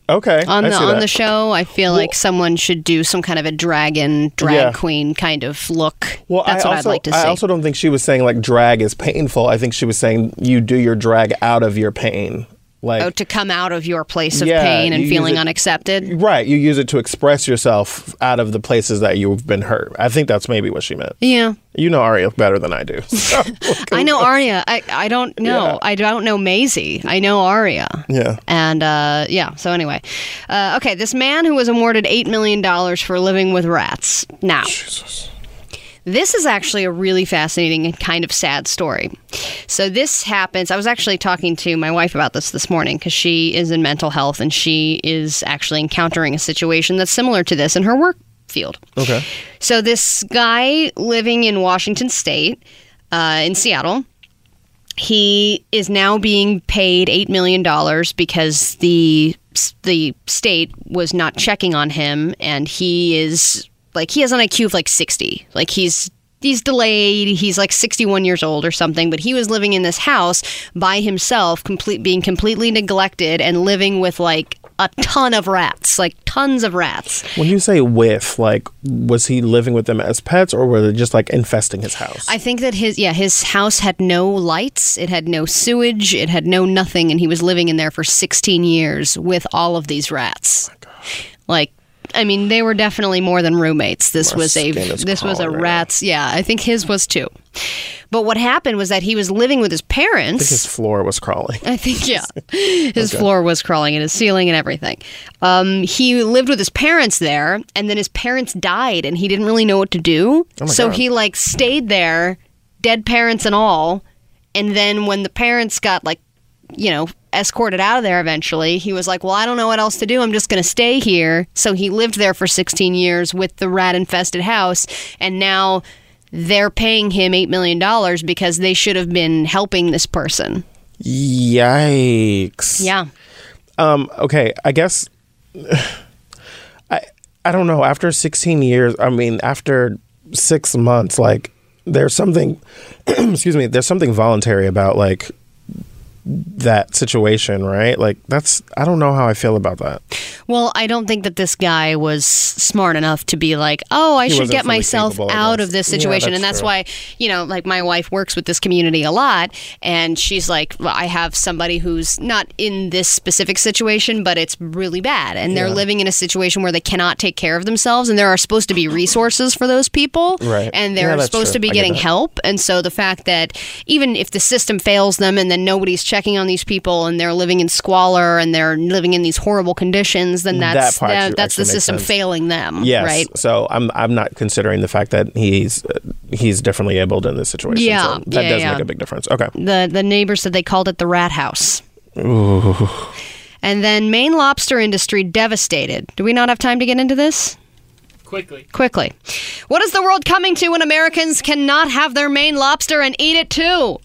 Okay, on the on that. the show. I feel like someone should do some kind of a dragon drag Yeah. queen kind of look. Well, that's I what also, I'd like to see. I also don't think she was saying like drag is painful. I think she was saying you do your drag out of your pain. Like oh, to come out of your place of Yeah, pain and feeling it- unaccepted. Right, you use it to express yourself out of the places that you've been hurt. I think that's maybe what she meant. Yeah. You know Arya better than I do. [laughs] So, I know Arya. I, I don't know. Yeah. I don't know Maisie. I know Arya. Yeah. And uh, yeah, so anyway. Uh, okay, this man who was awarded $8 million for living with rats. Now, this is actually a really fascinating and kind of sad story. So this happens. I was actually talking to my wife about this this morning because she is in mental health and she is actually encountering a situation that's similar to this in her work field. Okay. So this guy living in Washington State, uh, in Seattle, he is now being paid eight million dollars because the the state was not checking on him, and he is like he has an IQ of like sixty. Like he's he's delayed. He's like sixty one years old or something. But he was living in this house by himself, complete being completely neglected and living with like a ton of rats, like tons of rats. When you say with, like, was he living with them as pets, or were they just like infesting his house? I think that his yeah his house had no lights, it had no sewage, it had no nothing, and he was living in there for 16 years with all of these rats. Oh like, I mean, they were definitely more than roommates. This My was a this was a right rats. Yeah, I think his was too. But what happened was that he was living with his parents. his floor was crawling. I think yeah, [laughs] [laughs] his floor was crawling and his ceiling and everything. Um, he lived with his parents there, and then his parents died, and he didn't really know what to do. Oh my so God. he like stayed there, dead parents and all. And then when the parents got like, you know, escorted out of there eventually, he was like, "Well, I don't know what else to do. I'm just going to stay here." So he lived there for 16 years with the rat-infested house, and now. They're paying him $8 million because they should have been helping this person. Yikes. Yeah. Um, okay, I guess [sighs] I I don't know. After 16 years, I mean, after six months, like there's something. [clears throat] excuse me. There's something voluntary about like that situation, right? Like that's. I don't know how I feel about that. Well, I don't think that this guy was smart enough to be like, "Oh, I He should get myself capable, out of this Yeah, situation." that's and that's true. why, you know, like my wife works with this community a lot, and she's like, well, "I have somebody who's not in this specific situation, but it's really bad, and they're living in a situation where they cannot take care of themselves, and there are supposed to be resources for those people, Right. and they're that's supposed true. to be I get getting help, and so the fact that even if the system fails them, and then nobody's checking on these people, and they're living in squalor, and they're living in these horrible conditions, then that's That part that- that's the system sense. failing them, Yes. right? So I'm I'm not considering the fact that he's uh, he's differently abled in this situation. Yeah, So that yeah, does yeah. make a big difference. Okay. The the neighbors said they called it the rat house. Ooh. And then Maine lobster industry devastated. Do we not have time to get into this? Quickly. Quickly. What is the world coming to when Americans cannot have their Maine lobster and eat it too?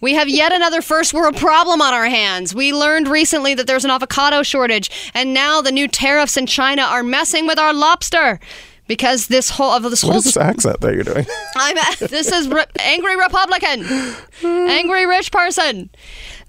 We have yet another first world problem on our hands. We learned recently that there's an avocado shortage, and now the new tariffs in China are messing with our lobster. Because this whole of this What whole is this accent that you're doing? [laughs] I'm this is re- angry Republican, angry rich person.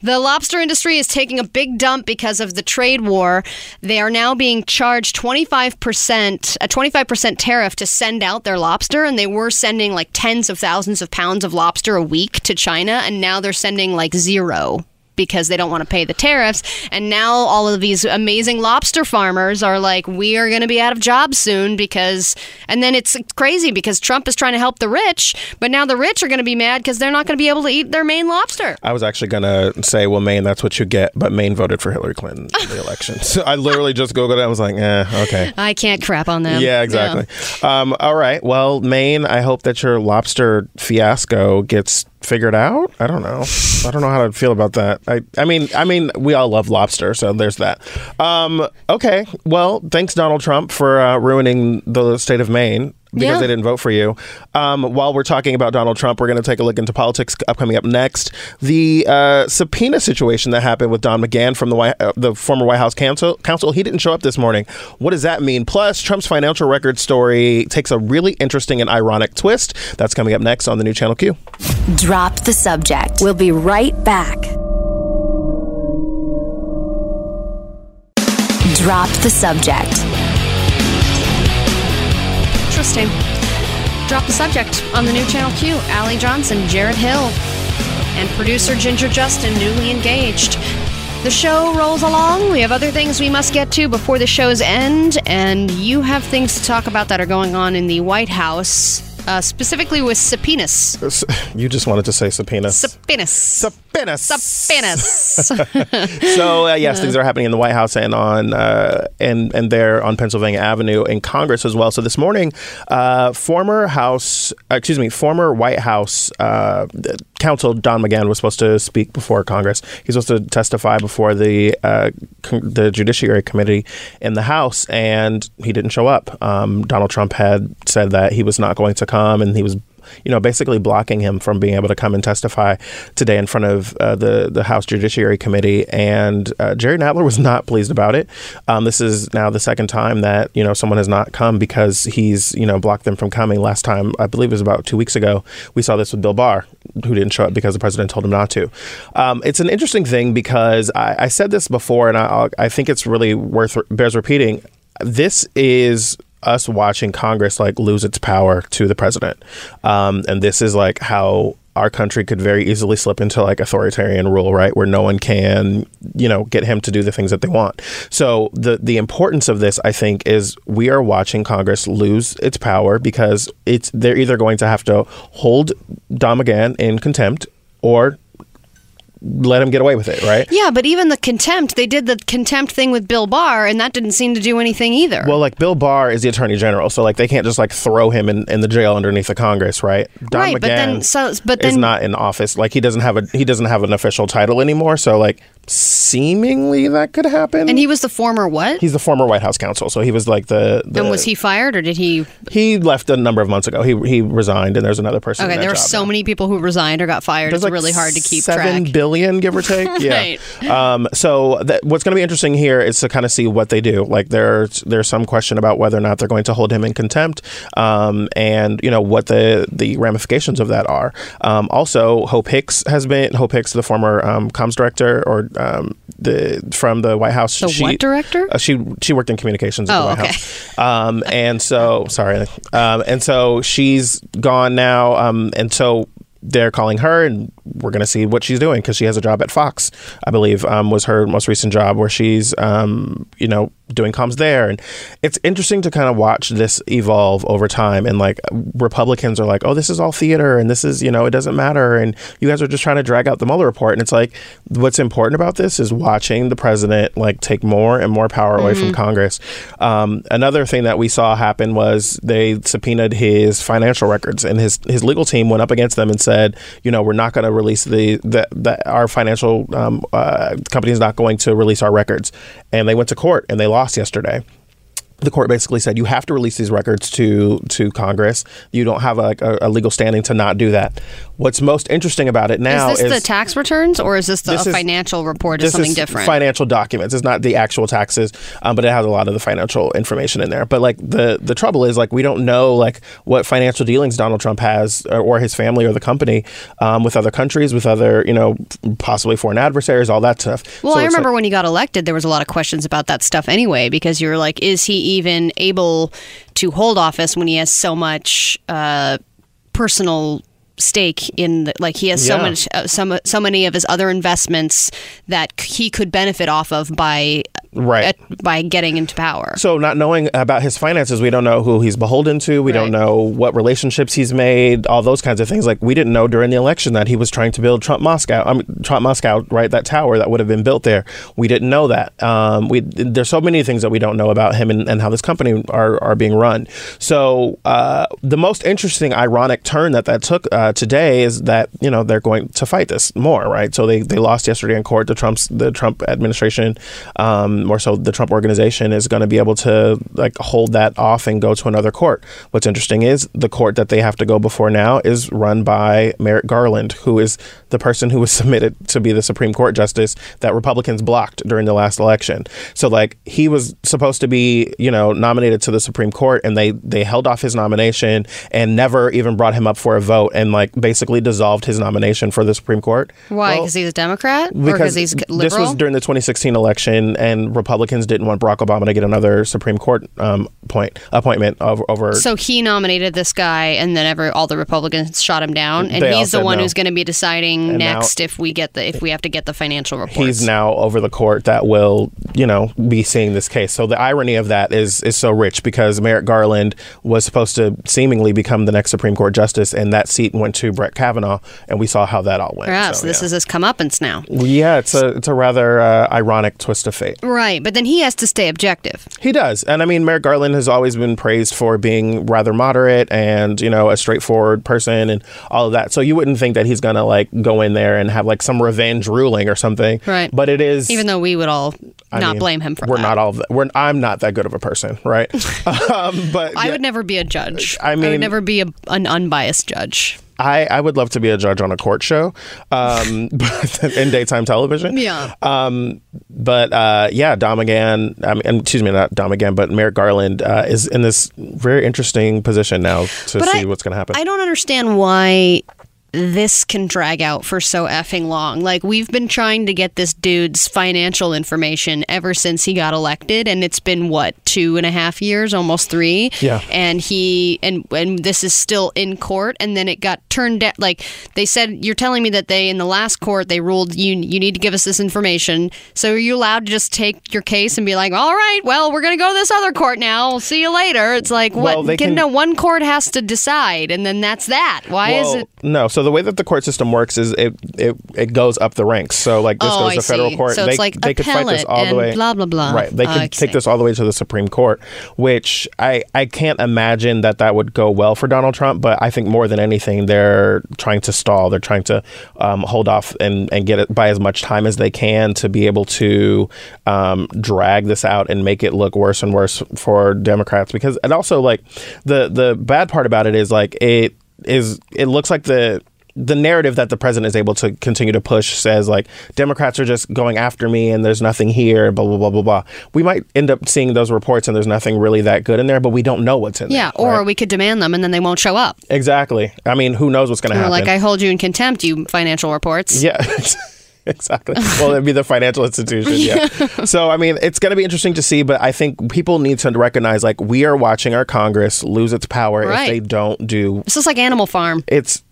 The lobster industry is taking a big dump because of the trade war. They are now being charged 25%, a 25% tariff to send out their lobster. And they were sending like tens of thousands of pounds of lobster a week to China. And now they're sending like zero because they don't want to pay the tariffs. And now all of these amazing lobster farmers are like, we are going to be out of jobs soon because, and then it's crazy because Trump is trying to help the rich, but now the rich are going to be mad because they're not going to be able to eat their Maine lobster. I was actually gonna say, well, Maine, that's what you get, but Maine voted for Hillary Clinton in the election. [laughs] So I literally just googled it. I was like, eh, okay. I can't crap on them. Yeah, exactly. Um, all right. Well, Maine, I hope that your lobster fiasco gets figured out. I don't know. I don't know how to feel about that. I, I mean, I mean, we all love lobster, so there's that. Um, okay. Well, thanks, Donald Trump, for uh, ruining the state of Maine. Because Yeah. they didn't vote for you. Um, while we're talking about Donald Trump, we're going to take a look into politics up coming up next. The uh, subpoena situation that happened with Don McGahn from the White, uh, the former White House counsel, counsel, he didn't show up this morning. What does that mean? Plus, Trump's financial record story takes a really interesting and ironic twist. That's coming up next on the new Channel Q. Drop the subject. We'll be right back. Drop the subject. Interesting. Drop the subject on the new Channel Q. Allie Johnson, Jarrett Hill, and producer Ginger Justin, newly engaged. The show rolls along. We have other things we must get to before the show's end, and you have things to talk about that are going on in the White House, uh, specifically with subpoenas. You just wanted to say subpoena. Subpoenas. Subpoena. Subpoenas. [laughs] So uh, yes, things are happening in the White House and on uh, and and there on Pennsylvania Avenue in Congress as well. So this morning, uh, former House, uh, excuse me, former White House uh, counsel Don McGahn was supposed to speak before Congress. He's supposed to testify before the uh, con- the Judiciary Committee in the House, and he didn't show up. Um, Donald Trump had said that he was not going to come, and he was you know, basically blocking him from being able to come and testify today in front of uh, the the House Judiciary Committee. And uh, Jerry Nadler was not pleased about it. Um, this is now the second time that you know someone has not come because he's you know blocked them from coming. Last time, I believe, it was about two weeks ago. We saw this with Bill Barr, who didn't show up because the president told him not to. Um, it's an interesting thing because I, I said this before, and I, I think it's really worth bears repeating. This is us watching Congress like lose its power to the president. Um, and this is like how our country could very easily slip into like authoritarian rule, right? Where no one can, you know, get him to do the things that they want. So the the importance of this, I think, is we are watching Congress lose its power because it's they're either going to have to hold Don McGahn in contempt or let him get away with it, right? yeah, but even the contempt, they did the contempt thing with Bill Barr, and that didn't seem to do anything either. Well, like Bill Barr is the attorney general, so like they can't just like throw him in, in the jail underneath the Congress, right? Don Right, McGahn but then- so- but is then- not in office. Like he doesn't have a he doesn't have an official title anymore. So like seemingly that could happen. and he was the former what? he's the former White House counsel, so he was like the, the and was he fired or did he? he left a number of months ago. He he resigned, and there's another person. Okay, in that there are so now. many people who resigned or got fired. There's it's like really hard to keep seven track. billion, give or take. [laughs] Yeah. Right. Um, so that, what's going to be interesting here is to kind of see what they do. Like there's there's some question about whether or not they're going to hold him in contempt, um, and you know what the the ramifications of that are. Um, also, Hope Hicks has been Hope Hicks, the former um, comms director or um, the from the White House. The she, what director? Uh, she she worked in communications at Oh, the White okay. House. Um, and so [laughs] sorry, um, and so she's gone now, um, and so they're calling her, and we're going to see what she's doing because she has a job at Fox, I believe, um, was her most recent job where she's, um, you know, doing comms there, and it's interesting to kind of watch this evolve over time. And like Republicans are like, oh, this is all theater, and this is, you know, it doesn't matter, and you guys are just trying to drag out the Mueller report, and it's like, what's important about this is watching the president like take more and more power away from Congress. Um, another thing that we saw happen was they subpoenaed his financial records, and his his legal team went up against them and said, you know, we're not going to release the the, the our financial um, uh, company is not going to release our records, and they went to court and they lost yesterday the court basically said you have to release these records to to Congress. You don't have a, a, a legal standing to not do that. What's most interesting about it now is this the tax returns or is this the This is- financial report? Is this something is different? Financial documents. It's not the actual taxes, um, but it has a lot of the financial information in there. But like the the trouble is like we don't know like what financial dealings Donald Trump has or, or his family or the company um, with other countries, with other you know possibly foreign adversaries, all that stuff. Well, So I remember like- when he got elected, there was a lot of questions about that stuff anyway, because you were like, is he even able to hold office when he has so much uh, personal stake in the, like he has so much uh, so, so many of his other investments that he could benefit off of by Right. uh, by getting into power. So, not knowing about his finances, we don't know who he's beholden to. We don't know what relationships he's made. All those kinds of things. Like we didn't know during the election that he was trying to build Trump Moscow. I mean, Trump Moscow, right? That tower that would have been built there. We didn't know that. Um, we there's so many things that we don't know about him and, and how this company are are being run. So, uh, the most interesting, ironic turn that that took uh, today is that you know they're going to fight this more, right? So they they lost yesterday in court. The Trump's the Trump administration, um, more so the Trump organization, is going to be able to like hold that off and go to another court. What's interesting is the court that they have to go before now is run by Merrick Garland, who is the person who was [laughs] submitted to be the Supreme Court justice that Republicans blocked during the last election. So like he was supposed to be, you know, nominated to the Supreme Court and they they held off his nomination and never even brought him up for a vote and like basically dissolved his nomination for the Supreme Court. Why? Well, Because he's a Democrat, or because he's this was during the 2016 election, and Republicans didn't want Barack Obama to get another Supreme Court um, point appointment over. over so he nominated this guy, and then every all the Republicans shot him down, and They he's the one no. who's going to be deciding And now- next if we get the if we have to get the financial reports. he's now over the court that will, you know, be seeing this case. So the irony of that is is so rich because Merrick Garland was supposed to seemingly become the next Supreme Court justice, and that seat went to Brett Kavanaugh, and we saw how that all went. yeah, so, this yeah. is his comeuppance now. yeah, it's a it's a rather uh, ironic twist of fate. Right, but then he has to stay objective. He does. And I mean, Merrick Garland has always been praised for being rather moderate and, you know, a straightforward person and all of that. So you wouldn't think that he's going to like go in there and have like some revenge ruling or something. Right. But it is. Even though we would all I not mean, blame him for that. We're that. not all, we're, I'm not that good of a person, right? [laughs] um, but I yeah, would never be a judge. I mean, I would never be a, an unbiased judge. I, I would love to be a judge on a court show um, [laughs] but in daytime television. Yeah. Um, but uh, yeah, Don McGahn. I mean, excuse me, not Don McGahn, but Merrick Garland uh, is in this very interesting position now to But see I- what's going to happen. I don't understand why this can drag out for so effing long. Like we've been trying to get this dude's financial information ever since he got elected, and it's been what two and a half years, almost three. Yeah. And he and and this is still in court, and then it got turned down. Like they said, you're telling me that they in the last court they ruled you you need to give us this information. So are you allowed to just take your case and be like, all right, well we're gonna go to this other court now. We'll see you later. It's like Well, what? can, can- no one court has to decide, and then that's that. Why is it? No, so the way that the court system works is it it, it goes up the ranks. So like this Oh, goes I to federal see. court. So they like they could fight this all the way. blah, blah, blah. Right. They I could take this all the way to the Supreme Court, which I I can't imagine that that would go well for Donald Trump. But I think more than anything, they're trying to stall. They're trying to um, hold off and and get it by as much time as they can to be able to um, drag this out and make it look worse and worse for Democrats. Because and also like the the bad part about it is like it is it looks like the the narrative that the president is able to continue to push says like Democrats are just going after me and there's nothing here, blah blah blah blah blah. We might end up seeing those reports and there's nothing really that good in there, but we don't know what's in Yeah, there. Yeah, or right? we could demand them and then they won't show up. exactly. I mean, who knows what's going to happen? like I hold you in contempt, you financial reports. Yeah. [laughs] Exactly. Well, it'd be the financial institution. Yeah. [laughs] so, I mean, it's going to be interesting to see, but I think people need to recognize like we are watching our Congress lose its power Right. if they don't do This is like Animal Farm. it's.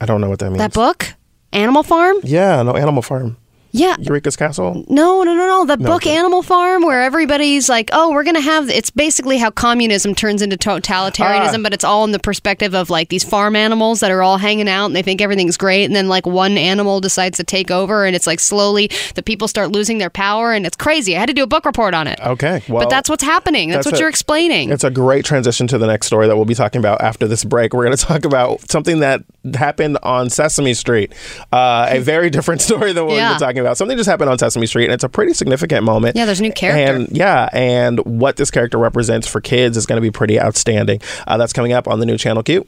I don't know what that means. That book, Animal Farm. Yeah, no, Animal Farm. Yeah. Eureka's Castle. No, no, no, no. The book okay. Animal Farm, where everybody's like, oh, we're going to have. It's basically how communism turns into totalitarianism, Ah. but it's all in the perspective of like these farm animals that are all hanging out and they think everything's great. And then like one animal decides to take over and it's like slowly the people start losing their power and it's crazy. I had to do a book report on it. Okay, well, but that's what's happening. That's, that's what a- you're explaining. It's a great transition to the next story that we'll be talking about after this break. We're going [laughs] to talk about something that happened on Sesame Street. Uh, a very different story than what Yeah. we've been talking about. Something just happened on Sesame Street, and it's a pretty significant moment. Yeah, there's a new character. And yeah, and what this character represents for kids is going to be pretty outstanding. Uh, that's coming up on the new Channel Q.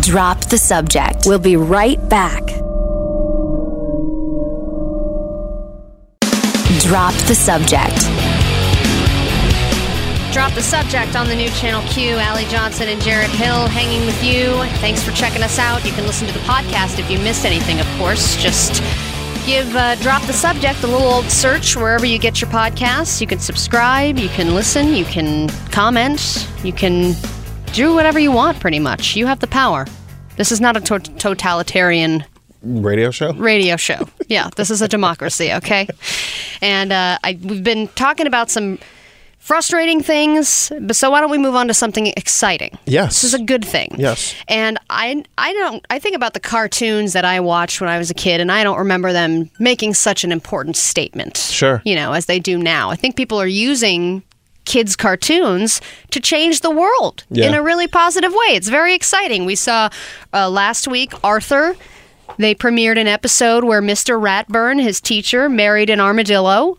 Drop the subject. We'll be right back. Drop the subject. Drop the subject on the new channel Q. Allie Johnson and Jarrett Hill hanging with you. Thanks for checking us out. You can listen to the podcast if you missed anything, of course. Just give uh, Drop the Subject a little old search wherever you get your podcasts. You can subscribe, you can listen, you can comment, you can do whatever you want, pretty much. You have the power. This is not a to- totalitarian Radio show. radio show. Yeah, this is a democracy, okay? And uh, I, we've been talking about some frustrating things, but so why don't we move on to something exciting? Yes. This is a good thing. Yes. And I, I don't, I think about the cartoons that I watched when I was a kid, and I don't remember them making such an important statement. Sure. You know, as they do now. I think people are using kids' cartoons to change the world Yeah. in a really positive way. It's very exciting. We saw uh, last week Arthur. They premiered an episode where Mr. Ratburn, his teacher, married an armadillo.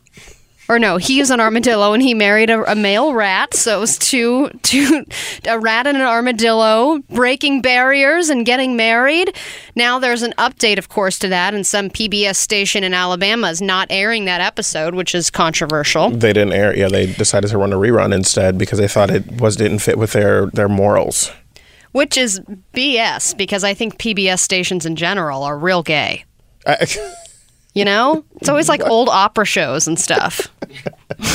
Or no, he was an armadillo and he married a, a male rat. So it was two, two, a rat and an armadillo breaking barriers and getting married. Now there's an update, of course, to that, and some PBS station in Alabama is not airing that episode, which is controversial. They didn't air. Yeah, they decided to run a rerun instead because they thought it was didn't fit with their their morals. Which is BS because I think PBS stations in general are real gay. I, [laughs] You know? It's always like old opera shows and stuff.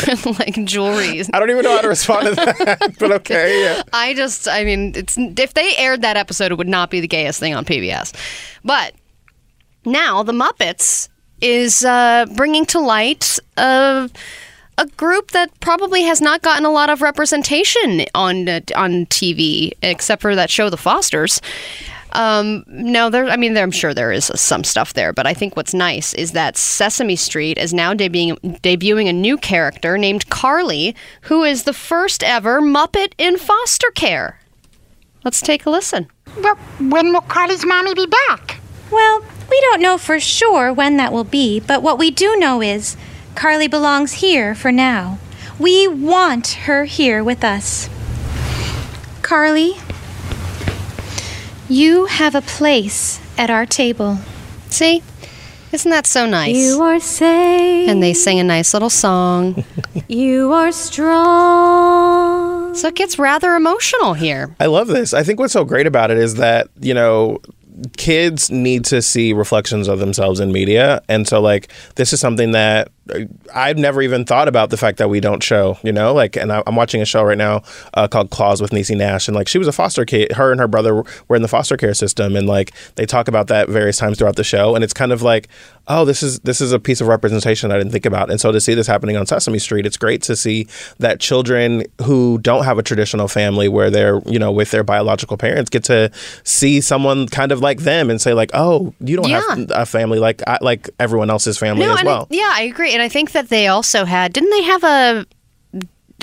[laughs] like jewelry. I don't even know how to respond to that, [laughs] but okay. Yeah. I just, I mean, it's if they aired that episode, it would not be the gayest thing on PBS. But now the Muppets is uh, bringing to light a, a group that probably has not gotten a lot of representation on uh, on TV, except for that show, The Fosters. Um, no, there. I mean, there, I'm sure there is some stuff there, but I think what's nice is that Sesame Street is now debuting debuting a new character named Carly, who is the first ever Muppet in foster care. Let's take a listen. Well, when will Carly's mommy be back? Well, we don't know for sure when that will be, but what we do know is Carly belongs here for now. We want her here with us. Carly, you have a place at our table. See, isn't that so nice? You are safe. and they sing a nice little song, [laughs] You are strong. so it gets rather emotional here. I love this. I think what's so great about it is that, you know, kids need to see reflections of themselves in media. And so, like, this is something that I've never even thought about the fact that we don't show, you know? Like, and I- I'm watching a show right now uh, called Claws with Niecy Nash. And, like, she was a foster kid. Her and her brother were in the foster care system. And, like, they talk about that various times throughout the show. And it's kind of like, oh, this is this is a piece of representation I didn't think about. And so to see this happening on Sesame Street, it's great to see that children who don't have a traditional family where they're, you know, with their biological parents get to see someone kind of like them and say like, oh, you don't Yeah. have a family like I, like everyone else's family as well. I, yeah, I agree, and I think that they also had. Didn't they have a,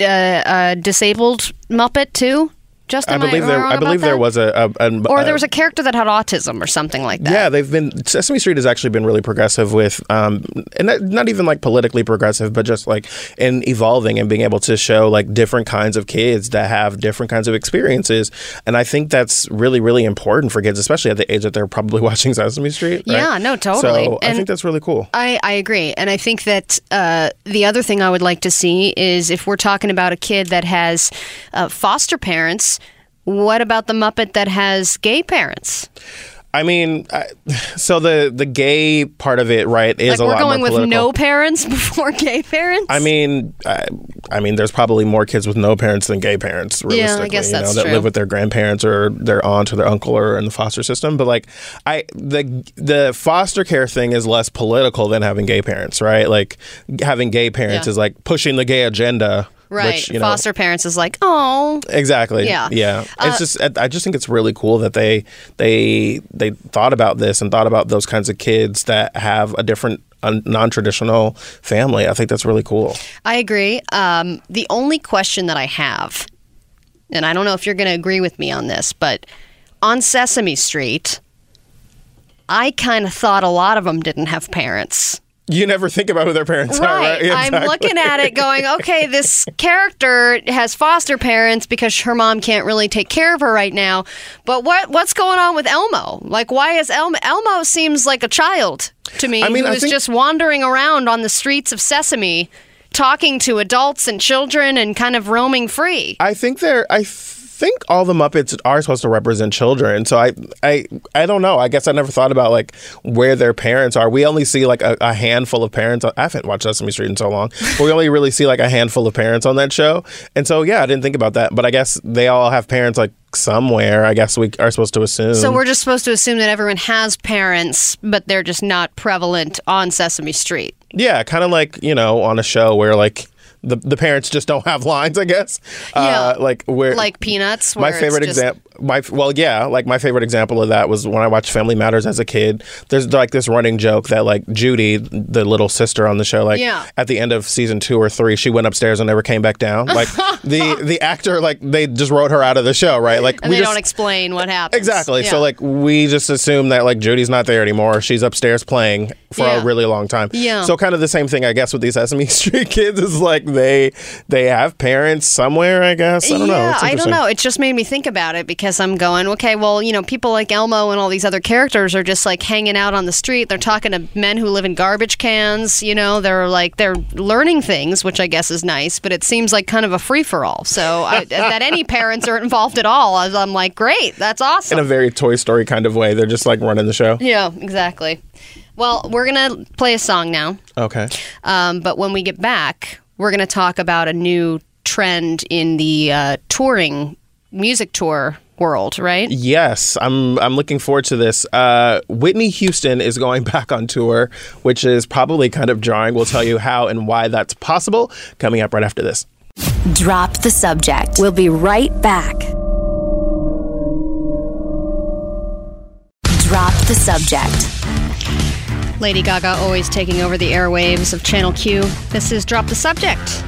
uh, a disabled Muppet too? Justin, I believe am there. I believe there that? was a, a, a or there was a character that had autism or something like that. Yeah, they've been Sesame Street has actually been really progressive with, um, and not, not even like politically progressive, but just like in evolving and being able to show like different kinds of kids that have different kinds of experiences, and I think that's really really important for kids, especially at the age that they're probably [laughs] watching Sesame Street. right? Yeah, no, totally. So I think that's really cool. I, I agree. And I think that uh, the other thing I would like to see is if we're talking about a kid that has uh, foster parents, what about the Muppet that has gay parents? I mean, I, so the the gay part of it, right, is Like a we're going with political. no parents [laughs] before gay parents? I mean, I, I mean, there's probably more kids with no parents than gay parents. Yeah, I guess you know, that's that live with their grandparents or their aunt or their uncle or in the foster system. But like, I the the foster care thing is less political than having gay parents, right? Like having gay parents Yeah. is like pushing the gay agenda. Right. Which, you know, foster parents is like, oh, Exactly. Yeah. Yeah. Uh, It's just I just think it's really cool that they they they thought about this and thought about those kinds of kids that have a different a non-traditional family. I think that's really cool. I agree. Um, the only question that I have, and I don't know if you're going to agree with me on this, but on Sesame Street, I kind of thought a lot of them didn't have parents. You never think about who their parents are, Right. right? Yeah, I'm looking at it going, [laughs] okay, this character has foster parents because her mom can't really take care of her right now. But what what's going on with Elmo? Like why is Elmo Elmo seems like a child to me I mean, who is think- just wandering around on the streets of Sesame talking to adults and children and kind of roaming free. I think they're. I think all the Muppets are supposed to represent children. So I, I, I don't know. I guess I never thought about like where their parents are. We only see like a, a handful of parents. I haven't watched Sesame Street in so long, but we only really see like a handful of parents on that show. And so yeah, I didn't think about that. But I guess they all have parents like somewhere. I guess we are supposed to assume. So we're just supposed to assume that everyone has parents, but they're just not prevalent on Sesame Street. yeah, kind of like you know on a show where like. The, the parents just don't have lines, I guess. Yeah. Uh, like where Like Peanuts, my favorite just- example my well yeah like my favorite example of that was when i watched family matters as a kid there's like this running joke that like judy the little sister on the show like Yeah. at the end of season two or three she went upstairs and never came back down [laughs] like the the actor like they just wrote her out of the show right like And we they just don't explain what happens. Exactly. So like we just assume that like Judy's not there anymore. She's upstairs playing for Yeah. a really long time. Yeah. So kind of the same thing I guess with these Sesame [laughs] Street kids is like they they have parents somewhere, I guess. I don't know. Yeah, It's I don't know. It just made me think about it because I'm going, okay, well, you know, people like Elmo and all these other characters are just like hanging out on the street. They're talking to men who live in garbage cans. You know, they're like they're learning things, which I guess is nice. But it seems like kind of a free for all. So I, [laughs] that any parents are involved at all, I'm like, great, that's awesome. In a very Toy Story kind of way. They're just like running the show. yeah, exactly. Well, we're gonna play a song now. Okay. Um, but when we get back, we're going to talk about a new trend in the uh, touring music tour world, right? Yes, I'm. I'm looking forward to this. Uh, Whitney Houston is going [laughs] back on tour, which is probably kind of jarring. We'll tell you how and why that's possible coming up right after this. Drop the subject. We'll be right back. Drop the subject. Lady Gaga always taking over the airwaves of Channel Q. This is Drop the Subject.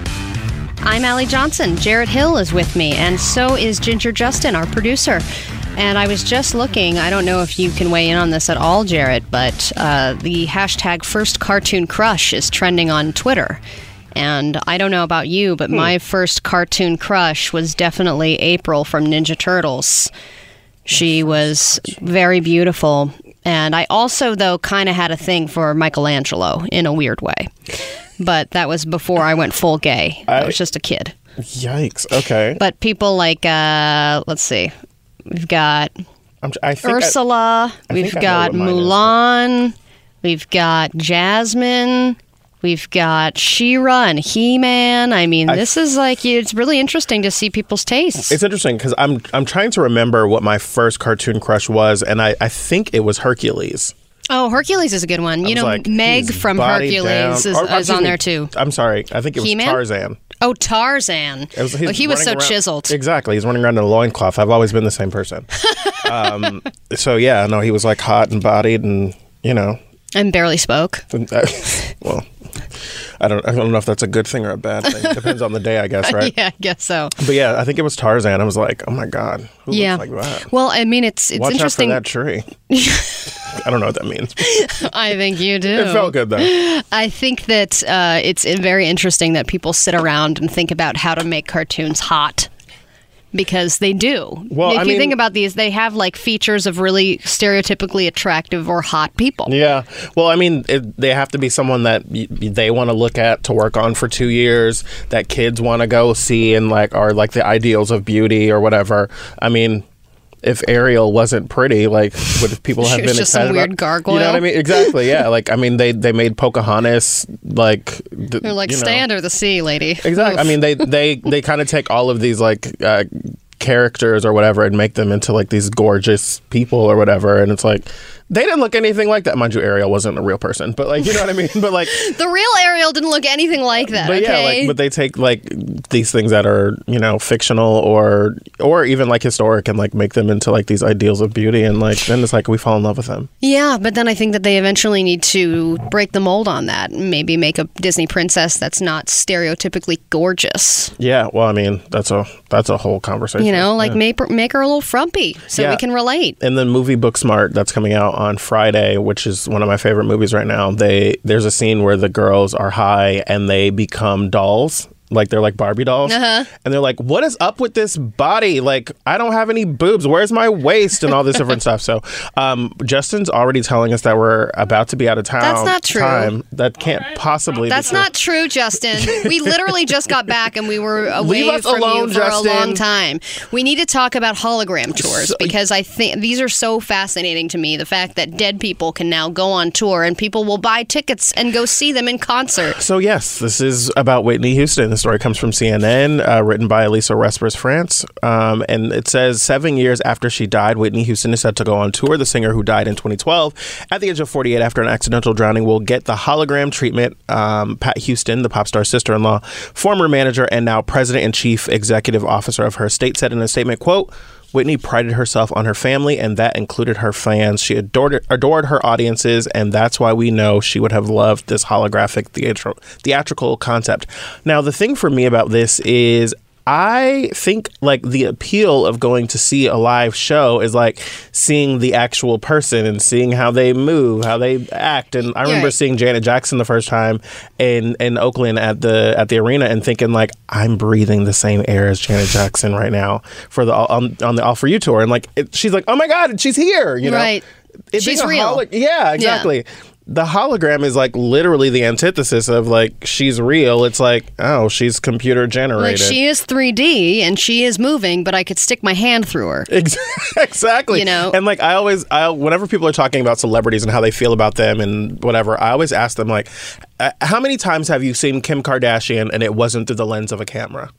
I'm Allie Johnson. Jarrett Hill is with me, and so is Ginger Justin, our producer. And I was just looking, I don't know if you can weigh in on this at all, Jared, but uh, the hashtag first cartoon crush is trending on Twitter. And I don't know about you, but my first cartoon crush was definitely April from Ninja Turtles. She was very beautiful. And I also, though, kind of had a thing for Michelangelo in a weird way. But that was before I went full gay. I, was just a kid. Yikes. Okay. But people like, uh, let's see, we've got I'm, I think I- Ursula, I we've got. Mulan, we've got Jasmine. We've got She-Ra and He-Man. I mean, this is like it's really interesting to see people's tastes. It's interesting because I'm I'm trying to remember what my first cartoon crush was, and I, I think it was Hercules. Oh, Hercules is a good one. You know, like, Meg from Hercules down- is, or, is on me, there too. I'm sorry. I think it was He-Man? Tarzan. Oh, Tarzan. Was- oh, he was so around- chiseled. Exactly. He's running around in a loincloth. I've always been the same person. [laughs] um, so yeah, no, he was like hot and bodied, and you know, And barely spoke. [laughs] well, I don't I don't know if that's a good thing or a bad thing. Depends on the day, I [laughs] guess, right? yeah, I guess so. But yeah, I think it was Tarzan. I was like, oh my god, who yeah. looks like that? Well, I mean, it's it's Watch interesting. out for that tree. [laughs] I don't know what that means. [laughs] I think you do. It felt good though. I think that uh, it's very interesting that people sit around and think about how to make cartoons hot. Because they do. Well, if I you mean- think about these, they have like features of really stereotypically attractive or hot people. Yeah. Well, I mean, it, they have to be someone that y- they want to look at to work on for two years, that kids want to go see and like are like the ideals of beauty or whatever. I mean, if Ariel wasn't pretty, like would [laughs] people have been just some excited weird about? gargoyle. You know what I mean? Exactly. Yeah. [laughs] like I mean, they they made Pocahontas like th- They're like, you know. stay under the sea, lady. Exactly. I mean, they [laughs] they they kind of take all of these like uh, characters or whatever and make them into like these gorgeous people or whatever, and it's like they didn't look anything like that. Mind you, Ariel wasn't a real person, but like you know what I mean. But like, [laughs] The real Ariel didn't look anything like that. but yeah, like but they take like these things that are you know fictional or or even like historic and like make them into like these ideals of beauty, and like then it's like we fall in love with them. Yeah, but then I think that they eventually need to break the mold on that. Maybe make a Disney princess that's not stereotypically gorgeous. Yeah. Well, I mean, that's a that's a whole conversation. You know, like Yeah. make, her- make her a little frumpy so we can relate. And the movie Book Smart that's coming out on Friday, which is one of my favorite movies right now, they there's a scene where the girls are high and they become dolls like they're like Barbie dolls, Uh-huh. and they're like, "What is up with this body? Like, I don't have any boobs. Where's my waist and all this different stuff." So, um, Justin's already telling us that we're about to be out of town. That's not true. Time. That can't possibly. That's be true. not true, Justin. We literally just got back and we were [laughs] away Leave from alone, you for Justin. a long time. We need to talk about hologram tours because I think these are so fascinating to me. The fact that dead people can now go on tour and people will buy tickets and go see them in concert. So yes, this is about Whitney Houston. Story comes from CNN, uh, written by Elisa Respers France, um, and it says seven years after she died, Whitney Houston is set to go on tour. The singer who died in 2012 at the age of 48 after an accidental drowning will get the hologram treatment. Um, Pat Houston, the pop star's sister-in-law, former manager and now president and chief executive officer of her estate, said in a statement, "quote." Whitney prided herself on her family, and that included her fans. She adored adored her audiences, and that's why we know she would have loved this holographic theatral, theatrical concept. Now, the thing for me about this is. I think like the appeal of going to see a live show is like seeing the actual person and seeing how they move, how they act. And I remember Right. seeing Janet Jackson the first time in in Oakland at the at the arena and thinking like I'm breathing the same air as Janet Jackson right now for the on, on the All for You tour and like it, she's like oh my god she's here you know Right. It She's real. yeah exactly. The hologram is like literally the antithesis of like she's real. It's like oh she's computer generated. Like she is 3D and she is moving, but I could stick my hand through her. [laughs] Exactly. You know? and like I always, I whenever people are talking about celebrities and how they feel about them and whatever, I always ask them like, uh, how many times have you seen Kim Kardashian and it wasn't through the lens of a camera?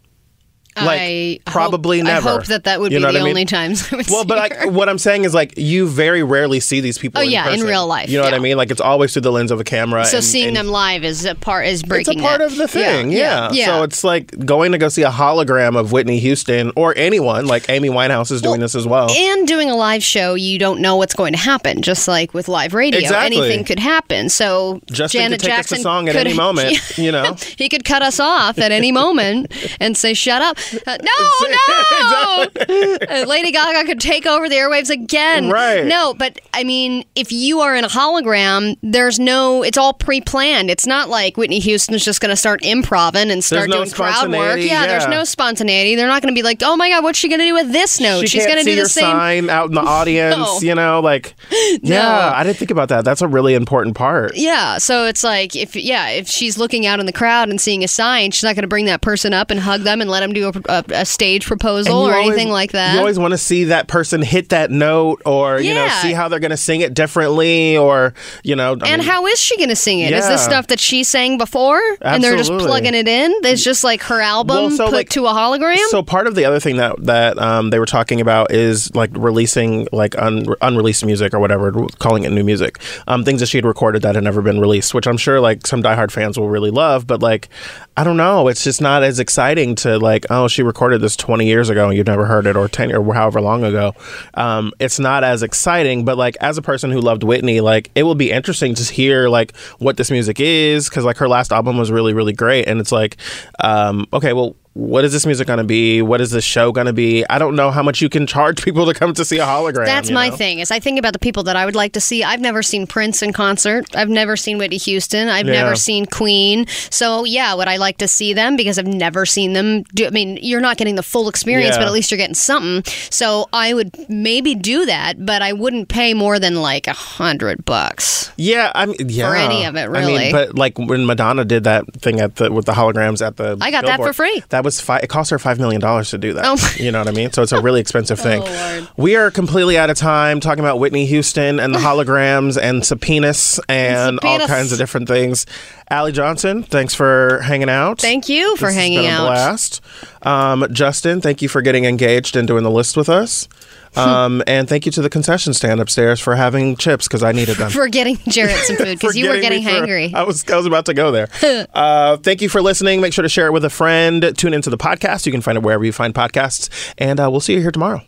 Like I probably hope, never. I hope that that would You be the I mean? only times I would Well, see but like what I'm saying is like you very rarely see these people. Oh, in yeah, in real life, You know what I mean? Like it's always through the lens of a camera. So and- seeing and them live is a part is breaking. It's a part that. of the thing, yeah. yeah. So it's like going to go see a hologram of Whitney Houston or anyone. Like Amy Winehouse is doing this as well. and doing a live show, you don't know what's going to happen. Just like with live radio, Exactly. anything could happen. So Justin Janet could take Jackson us a song at could- any [laughs] moment, you know. [laughs] he could cut us off at any moment and say, "Shut up!" Uh, no, [laughs] no. [laughs] Uh, Lady Gaga could take over the airwaves again. Right. No, but I mean, if you are in a hologram, there's no. It's all pre-planned. It's not like Whitney Houston's just going to start improving and start no doing crowd work. spontaneity, Yeah, there's no spontaneity. They're not going to be like, "Oh my God, what's she going to do with this note?" She She's going to do the same. sign out in the [laughs] audience. No. You know, like yeah, I didn't think about that. That's a really important part. Yeah, so it's like if yeah, if she's looking out in the crowd and seeing a sign, she's not going to bring that person up and hug them and let them do a, a, a stage proposal or always- anything like that. You always want to see that person hit that note, or you know, see how they're going to sing it differently, or you know. I and mean, how is she going to sing it? Is Yeah. this stuff that she sang before, and they're just plugging it in? It's just like her album Well, so, put like- to a hologram. So part of the other thing that that um, they were talking about is like releasing like un- unreleased music or whatever, calling it new music, um, things that she had recorded that had never been released, which I'm sure like some diehard fans will really love. But like, I don't know, it's just not as exciting to like, oh, she recorded this 20 years ago and you've never heard it, or 10 or however long ago. Um, it's not as exciting. But like, as a person who loved Whitney, like it will be interesting to hear like what this music is because like her last album was really really great, and it's like, um, okay, well what is this music going to be? What is this show going to be? I don't know how much you can charge [laughs] people to come to see a hologram. That's my know? thing. Is I think about the people that I would like to see. I've never seen Prince in concert. I've never seen Whitney Houston. I've Yeah. never seen Queen. So yeah, would I like to see them because I've never seen them do? I mean, you're not getting the full experience, Yeah. but at least you're getting something. So I would maybe do that, but I wouldn't pay more than like a hundred bucks. Yeah, I mean, yeah. any of it, really. I mean, but like when Madonna did that thing at the with the holograms at the, I got that for free. That was five. It cost her five million dollars to do that. Oh. You know what I mean? So it's a really expensive [laughs] thing. Oh, We are completely out of time talking about Whitney Houston and the [laughs] holograms and subpoenas and all Subpoenas. kinds of different things. Allie Johnson, thanks for hanging out. Thank you for This hanging out. blast. Um, Justin, thank you for getting engaged and doing the list with us. Um, and thank you to the concession stand upstairs for having chips because I needed them. [laughs] For getting Jarrett some food because you were [laughs] getting getting me I was I was about to go there. [laughs] uh, thank you for listening. Make sure to share it with a friend. Tune into the podcast. You can find it wherever you find podcasts. And uh, we'll see you here tomorrow.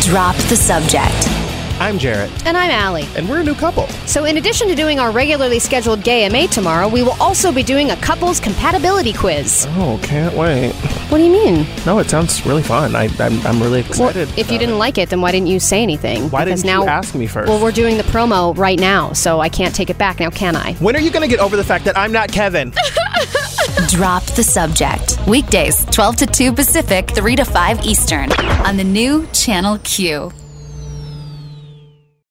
Drop the subject. I'm Jarrett, And I'm Allie. and we're a new couple. So, in addition to doing our regularly scheduled Gay MA tomorrow, we will also be doing a couples compatibility quiz. Oh, can't wait. What do you mean? No, it sounds really fun. I, I'm, I'm really Well, excited. if you didn't it. like it, then why didn't you say anything? why because didn't now, you ask me first? Well, we're doing the promo right now, so I can't take it back now, can I? when are you going to get over the fact that I'm not Kevin? [laughs] Drop the Subject. Weekdays, 12 to 2 Pacific, 3 to 5 Eastern. On the new Channel Q.